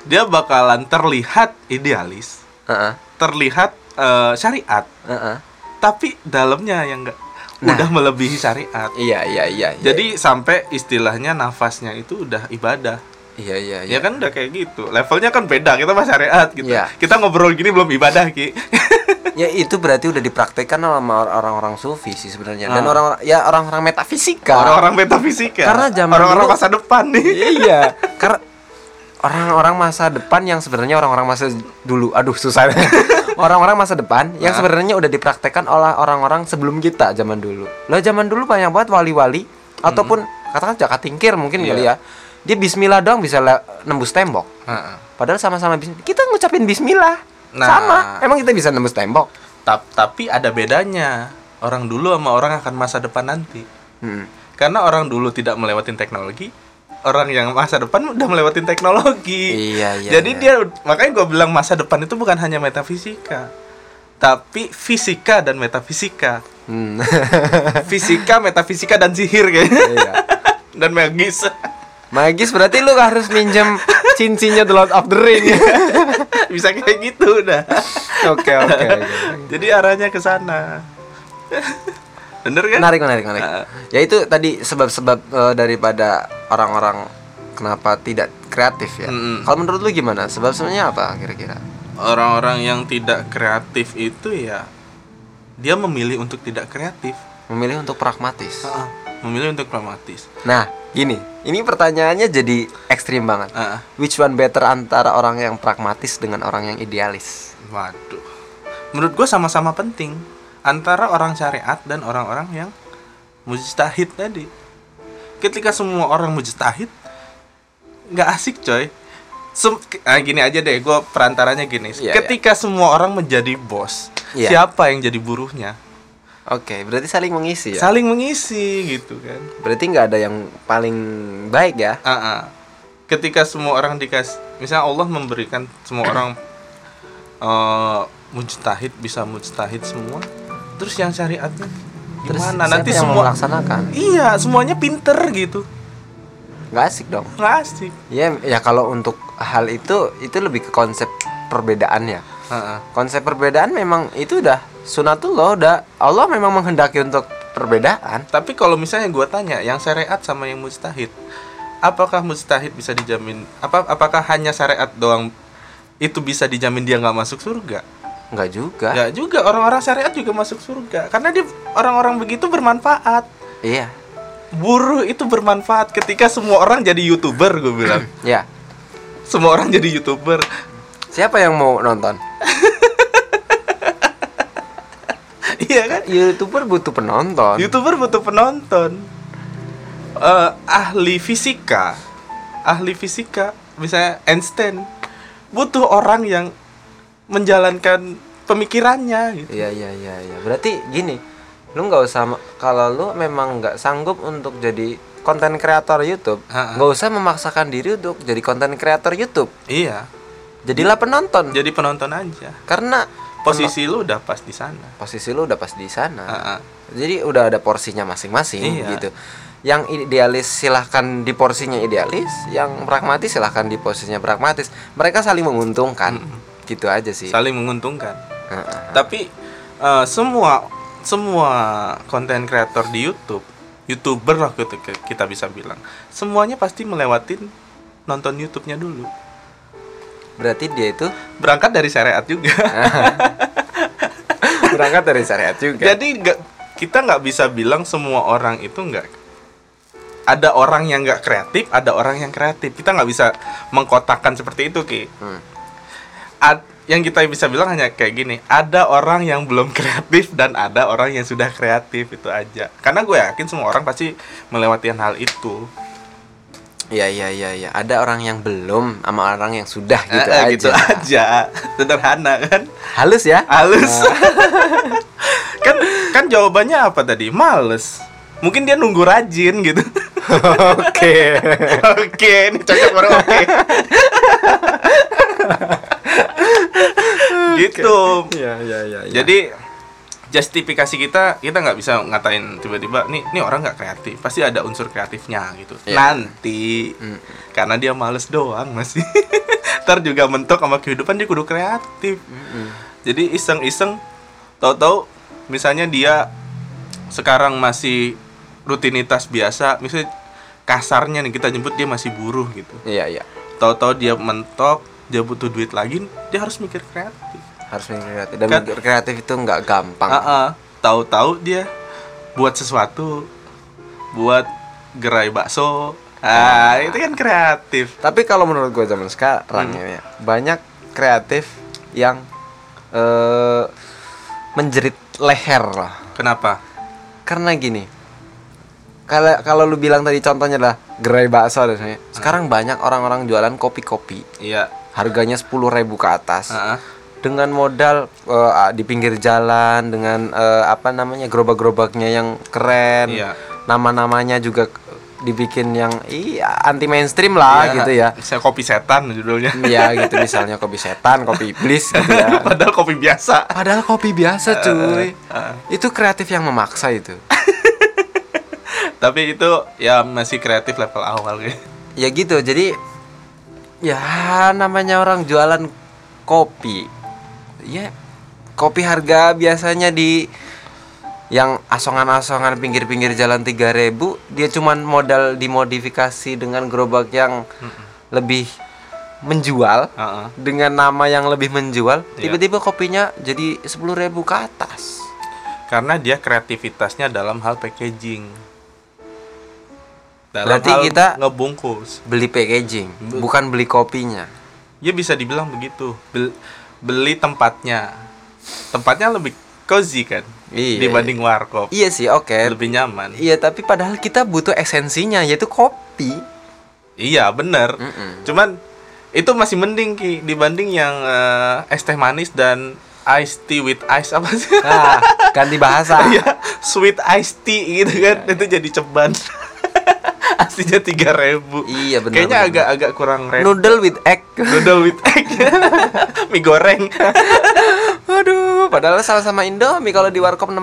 dia bakalan terlihat idealis, Heeh, terlihat eh, syariat, heeh. tapi dalamnya yang enggak Nah. udah melebihi syariat. Iya, iya, iya iya. Jadi sampai istilahnya nafasnya itu udah ibadah. Iya, iya, Ya iya kan udah kayak gitu. Levelnya kan beda. Kita mah syariat gitu. Iya. Kita ngobrol gini belum ibadah, Ki. Ya itu berarti udah dipraktekkan sama orang-orang sufi sih sebenarnya Dan Ah. orang-orang, ya orang-orang metafisika Orang-orang metafisika. Karena zaman orang-orang masa depan nih. Iya, karena orang-orang masa depan yang sebenarnya orang-orang masa dulu, aduh susah. orang-orang masa depan yang Nah. sebenarnya udah dipraktekkan oleh orang-orang sebelum kita zaman dulu. Lah zaman dulu banyak banget wali-wali ataupun katakan jakat tingkir mungkin Iya. kali ya. Dia bismillah doang bisa nembus tembok. Heeh. Padahal sama-sama bismillah. Kita ngucapin bismillah. Nah. Sama. Emang kita bisa nembus tembok? Ta- tapi ada bedanya. Orang dulu sama orang akan masa depan nanti. Hmm. Karena orang dulu tidak melewatin teknologi, orang yang masa depan udah melewatin teknologi. Iya, iya, Jadi iya. dia makanya gue bilang masa depan itu bukan hanya metafisika, tapi fisika dan metafisika. Hmm. Fisika, metafisika dan sihir kayaknya. Iya. dan magis. Magis berarti lu harus minjem cincinnya The Lord of the Ring. Bisa kayak gitu udah. Oke, oke. Jadi arahnya ke sana. Bener kan? menarik menarik menarik Ah. ya itu tadi sebab-sebab eh, daripada orang-orang kenapa tidak kreatif ya Mm-mm. kalau menurut lu gimana sebab sebenarnya apa kira-kira Orang-orang yang tidak kreatif itu ya dia memilih untuk tidak kreatif. memilih untuk pragmatis Ah, memilih untuk pragmatis. nah gini ini pertanyaannya jadi ekstrim banget Ah, which one better antara orang yang pragmatis dengan orang yang idealis waduh. Menurut gue sama-sama penting antara orang syariat dan orang-orang yang mujtahid tadi. Ketika semua orang mujtahid nggak asik coy. Sem- ah, gini aja deh, gue perantaranya gini. Iya, Ketika semua orang menjadi bos, Iya. siapa yang jadi buruhnya? Oke berarti saling mengisi ya Saling mengisi gitu kan. berarti nggak ada yang paling baik ya Ah, ah. Ketika semua orang dikasih, misalnya Allah memberikan semua orang eh mujtahid bisa mujtahid semua, terus yang syariatnya Terus gimana? siapa Nanti yang semua melaksanakan iya semuanya pinter gitu. nggak asik dong nggak asik ya ya kalau untuk hal itu itu lebih ke konsep perbedaan ya Heeh. konsep perbedaan memang itu udah sunatullah udah Allah memang menghendaki untuk perbedaan. Tapi kalau misalnya gue tanya yang syariat sama yang mustahid apakah mustahid bisa dijamin apa apakah hanya syariat doang itu bisa dijamin dia nggak masuk surga? Nggak juga. Nggak juga. Orang-orang syariat juga masuk surga. Karena dia orang-orang begitu bermanfaat. Iya. Buruh itu bermanfaat ketika semua orang jadi youtuber gue bilang. Ya semua orang jadi youtuber. Siapa yang mau nonton iya kan? Youtuber butuh penonton. Youtuber butuh penonton. Eh, ahli fisika. Ahli fisika misalnya Einstein butuh orang yang menjalankan pemikirannya gitu. Iya iya iya iya. Berarti gini, lu nggak usah kalau lu memang nggak sanggup untuk jadi konten kreator YouTube, nggak usah memaksakan diri untuk jadi konten kreator YouTube. iya. Jadilah penonton. jadi penonton aja. Karena posisi lu udah pas di sana posisi lu udah pas di sana. Ha-ha. Jadi udah ada porsinya masing-masing Iya. gitu. Yang idealis silahkan di porsinya idealis, yang pragmatis silahkan di porsinya pragmatis. Mereka saling menguntungkan. Gitu aja sih. saling menguntungkan Ha-ha. tapi eh, semua semua konten kreator di YouTube youtuber lah gitu kita bisa bilang semuanya pasti melewatin nonton YouTube-nya dulu Berarti dia itu berangkat dari syariat juga. Berangkat dari syariat juga. jadi nggak kita nggak bisa bilang semua orang itu nggak ada orang yang nggak kreatif ada orang yang kreatif. Kita nggak bisa mengkotakkan seperti itu ki. Hmm. Ad- yang kita bisa bilang hanya kayak gini ada orang yang belum kreatif dan ada orang yang sudah kreatif itu aja. Karena gue yakin semua orang pasti melewati hal itu Iya iya iya iya. Ada orang yang belum sama orang yang sudah gitu Eh, aja. gitu aja sederhana kan Halus ya? halus kan kan jawabannya apa tadi males mungkin dia nunggu rajin gitu Oke. oke ini cocok baru oke gitu Iya iya iya. iya. Jadi justifikasi kita kita nggak bisa ngatain tiba-tiba nih nih orang nggak kreatif pasti ada unsur kreatifnya gitu Iya. nanti Mm. karena dia males doang masih ntar juga mentok sama kehidupan dia kudu kreatif Mm-mm. jadi iseng-iseng tahu-tahu misalnya dia sekarang masih rutinitas biasa misalnya kasarnya nih kita nyebut dia masih buruh gitu Iya iya. tahu-tahu dia mentok dia butuh duit lagi dia harus mikir kreatif Harus mikir kreatif dan Kan- mikir kreatif itu nggak gampang. Ah, ah. tahu-tahu dia buat sesuatu buat gerai bakso ah itu kan kreatif Tapi kalau menurut gue zaman sekarang ya, banyak kreatif yang eh menjerit leher lah. kenapa Karena gini. Kalau kalau lu bilang tadi contohnya adalah gerai bakso misalnya. Sekarang banyak orang-orang jualan kopi-kopi. iya Harganya 10.000 ribu ke atas. Ah, ah. Dengan modal eh, di pinggir jalan dengan eh, apa namanya gerobak-gerobaknya yang keren Iya. nama-namanya juga dibikin yang iya anti mainstream lah Iya, gitu ya. Saya kopi setan judulnya. Iya gitu misalnya kopi setan kopi iblis gitu ya. Padahal kopi biasa. Padahal kopi biasa cuy. Ah. itu kreatif yang memaksa itu. Tapi itu ya masih kreatif level awal ya. Ya gitu jadi ya namanya orang jualan kopi ya kopi harga biasanya di yang asongan-asongan pinggir-pinggir jalan 3000 dia cuman modal dimodifikasi dengan gerobak yang lebih menjual Ah, ah. dengan nama yang lebih menjual Iya. tiba-tiba kopinya jadi 10.000 ke atas. Karena dia kreativitasnya dalam hal packaging. Dalam Berarti hal kita- ngebungkus. beli packaging Be- bukan beli kopinya. Ya bisa dibilang begitu. Bel- beli tempatnya tempatnya lebih cozy kan Iya, dibanding warkop iya sih oke lebih nyaman Iya, tapi padahal kita butuh esensinya yaitu kopi. iya bener Mm-mm. cuman itu masih mending ki dibanding yang eh, es teh manis dan ice tea with ice apa sih Nah, ganti bahasa. Iya, sweet iced tea gitu kan. Itu jadi ceban. Aslinya 3000 Iya, benar, Kayaknya benar, agak-agak kurang red. Noodle with egg. Noodle with egg. Mie goreng. Aduh, padahal sama-sama Indomie kalau di warkop 6000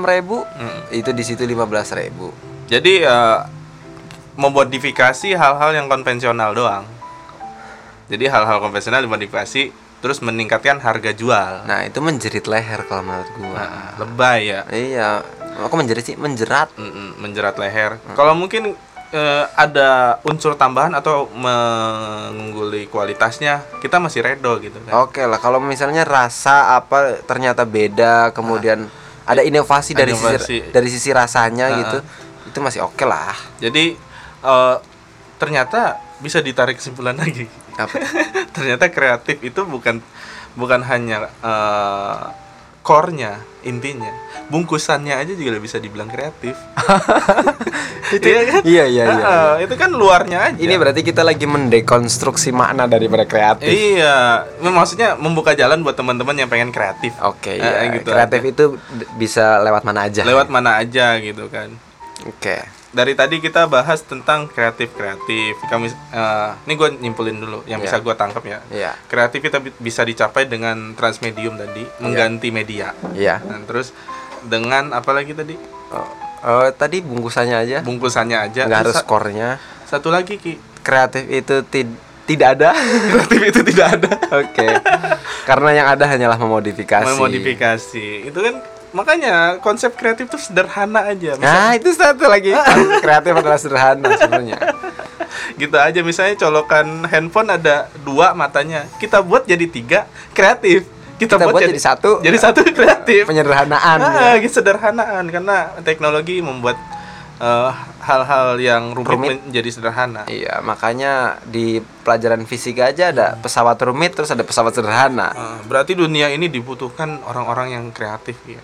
Mm. itu di situ 15000 Jadi eh, memodifikasi hal-hal yang konvensional doang. Jadi hal-hal konvensional dimodifikasi terus meningkatkan harga jual. Nah, itu menjerit leher kalau menurut gua. Nah, lebay ya. Iya. Aku menjerit sih, menjerat. Mm-mm, menjerat leher. Kalau mungkin eh, ada unsur tambahan atau mengungguli kualitasnya, kita masih redo gitu kan. Oke lah, kalau misalnya rasa apa ternyata beda, kemudian ada inovasi dari Inovasi. sisi dari sisi rasanya Ah, gitu, itu masih oke lah. Jadi eh, ternyata bisa ditarik kesimpulan lagi. Apa? ternyata kreatif itu bukan bukan hanya eh, core-nya, intinya. Bungkusannya aja juga bisa dibilang kreatif. Itu- Iya kan? iya, iya, iya, Ah, Itu kan luarnya aja. Ini berarti kita lagi mendekonstruksi makna daripada kreatif. Iya, maksudnya membuka jalan buat teman-teman yang pengen kreatif. Oke, Eh, iya. gitu kreatif aja. itu bisa lewat mana aja. Lewat mana aja gitu kan. Oke. Dari tadi kita bahas tentang kreatif kreatif. Kami, eh, ini gue nyimpulin dulu yang Iya. bisa gue tangkap ya. Iya. Kreatif kita bi- bisa dicapai dengan transmedium tadi, mengganti media. Iya. Dan terus dengan apa lagi tadi? Oh, oh, tadi bungkusannya aja. Bungkusannya aja. Nggak harus skornya. Satu lagi Ki. Kreatif itu tid- tidak ada. Kreatif itu tidak ada. Oke. Karena yang ada hanyalah memodifikasi. Memodifikasi. Itu kan makanya konsep kreatif itu sederhana aja. Misal- Nah, itu satu lagi. kreatif adalah sederhana sebenarnya. gitu aja misalnya colokan handphone ada dua matanya kita buat jadi tiga kreatif kita, Kita buat jadi satu. jadi satu kreatif Penyederhanaan. ah, ya. gitu sederhanaan karena teknologi membuat eh, hal-hal yang rumit, Rumit. menjadi sederhana Iya, makanya di pelajaran fisika aja ada pesawat rumit terus ada pesawat sederhana. Eh, berarti dunia ini dibutuhkan orang-orang yang kreatif ya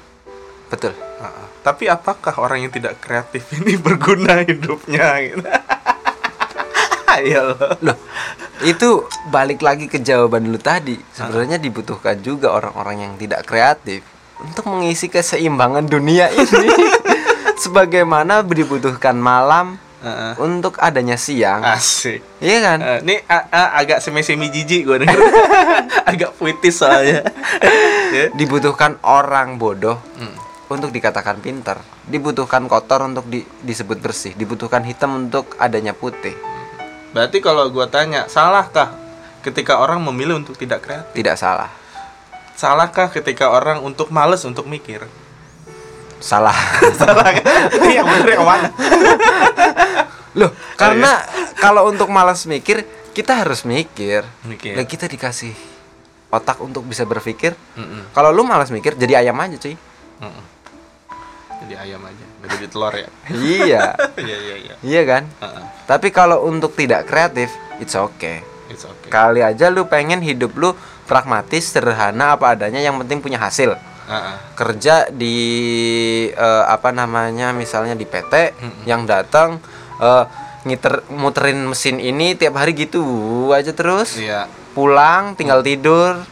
Betul. Ah, ah. tapi apakah orang yang tidak kreatif ini berguna hidupnya gitu Ayo loh. Loh, itu balik lagi ke jawaban lu tadi. Sebenarnya dibutuhkan juga orang-orang yang tidak kreatif untuk mengisi keseimbangan dunia ini. Sebagaimana dibutuhkan malam Ah, ah. untuk adanya siang. asik Iya kan? Eh, ini a- a- agak semi-semi jijik gue denger agak puitis soalnya Ya. Dibutuhkan orang bodoh Hmm. Untuk dikatakan pintar. Dibutuhkan kotor untuk di- disebut bersih. Dibutuhkan hitam untuk adanya putih. berarti kalau gue tanya salahkah ketika orang memilih untuk tidak kreatif Tidak salah. salahkah ketika orang untuk males untuk mikir Salah. salah kan yang bener yang mana Loh, karena kalau untuk malas mikir, kita harus mikir. Mikir. Lah kita dikasih otak untuk bisa berpikir. Mm-mm, Kalau lu malas mikir, jadi ayam aja, cuy. mm-mm. Jadi ayam aja nggak jadi telur ya iya. iya iya iya Iya kan? Uh-uh. Tapi kalau untuk tidak kreatif, it's okay. it's okay Kali aja lu pengen hidup lu pragmatis, sederhana apa adanya yang penting punya hasil. Uh-uh. Kerja di eh, apa namanya misalnya di PT Mm-mm. yang datang eh, ngiter muterin mesin ini tiap hari gitu aja terus. iya pulang tinggal tidur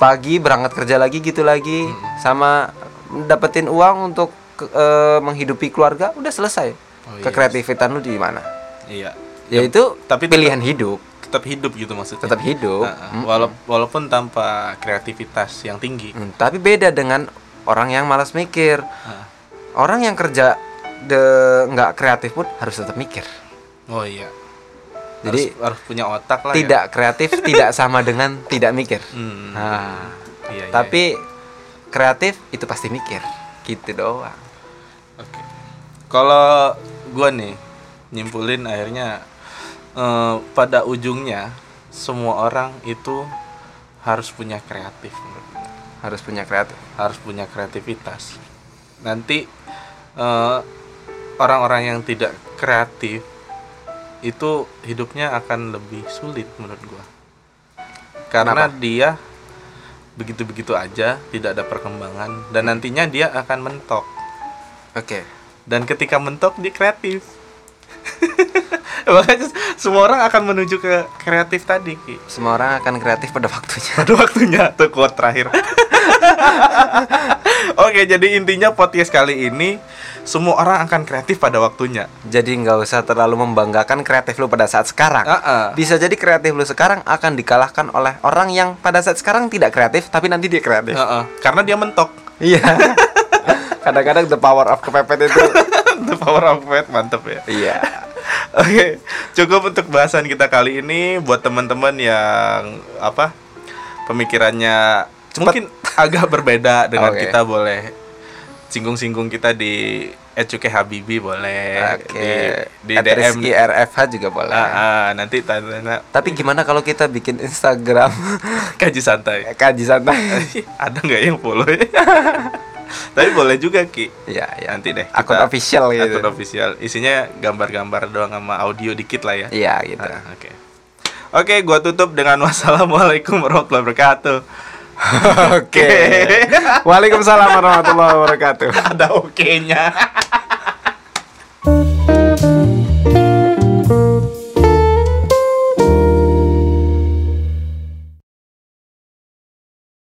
pagi berangkat kerja lagi gitu lagi sama dapetin uang untuk ke- eh, menghidupi keluarga udah selesai Oh, iya. kekreativitasan lu di mana iya yaitu tapi pilihan hidup tetap hidup gitu maksudnya tetap hidup. Mm. Wala- walaupun tanpa kreativitas yang tinggi Hmm, tapi beda dengan orang yang malas mikir Uh. orang yang kerja de nggak kreatif pun harus tetap mikir oh iya Jadi, harus, harus punya otak lah ya. tidak kreatif tidak sama dengan tidak mikir Hmm. nah Iya, iya, tapi kreatif itu pasti mikir gitu doang. Kalau gua nih nyimpulin akhirnya eh, pada ujungnya semua orang itu harus punya kreatif harus punya kreatif harus punya kreativitas. Nanti eh, orang-orang yang tidak kreatif itu hidupnya akan lebih sulit menurut gua. Karena Kenapa? dia begitu-begitu aja, tidak ada perkembangan dan nantinya dia akan mentok oke dan ketika mentok dia kreatif makanya semua orang akan menuju ke kreatif tadi Ki. Semua orang akan kreatif pada waktunya. pada waktunya tuh quote terakhir oke jadi intinya podcast kali ini semua orang akan kreatif pada waktunya Jadi nggak usah terlalu membanggakan kreatif lu pada saat sekarang. Ah-ah. Bisa jadi kreatif lu sekarang akan dikalahkan oleh orang yang pada saat sekarang tidak kreatif tapi nanti dia kreatif. Heeh. karena dia mentok Iya. Kadang-kadang the power of kepepet itu. the power of faith mantep ya Iya. Oke, cukup untuk bahasan kita kali ini buat teman-teman yang apa pemikirannya mungkin agak berbeda dengan Oke. kita boleh singgung-singgung kita di Ecuke Habibi boleh Oke. di, di At DM Rizky RFH juga boleh. Ah, ah, nanti tanya Tapi gimana kalau kita bikin Instagram kaji santai. kaji santai? Ada nggak yang follow ya? Tapi boleh juga Ki. Iya, ya. Nanti deh. Akun official gitu. Akun official. Isinya gambar-gambar doang sama audio dikit lah ya. Iya, gitu. Ah, Oke. Oke, gua tutup dengan wassalamualaikum warahmatullahi wabarakatuh. Oke. Waalaikumsalam warahmatullahi wabarakatuh. Ada oke-nya.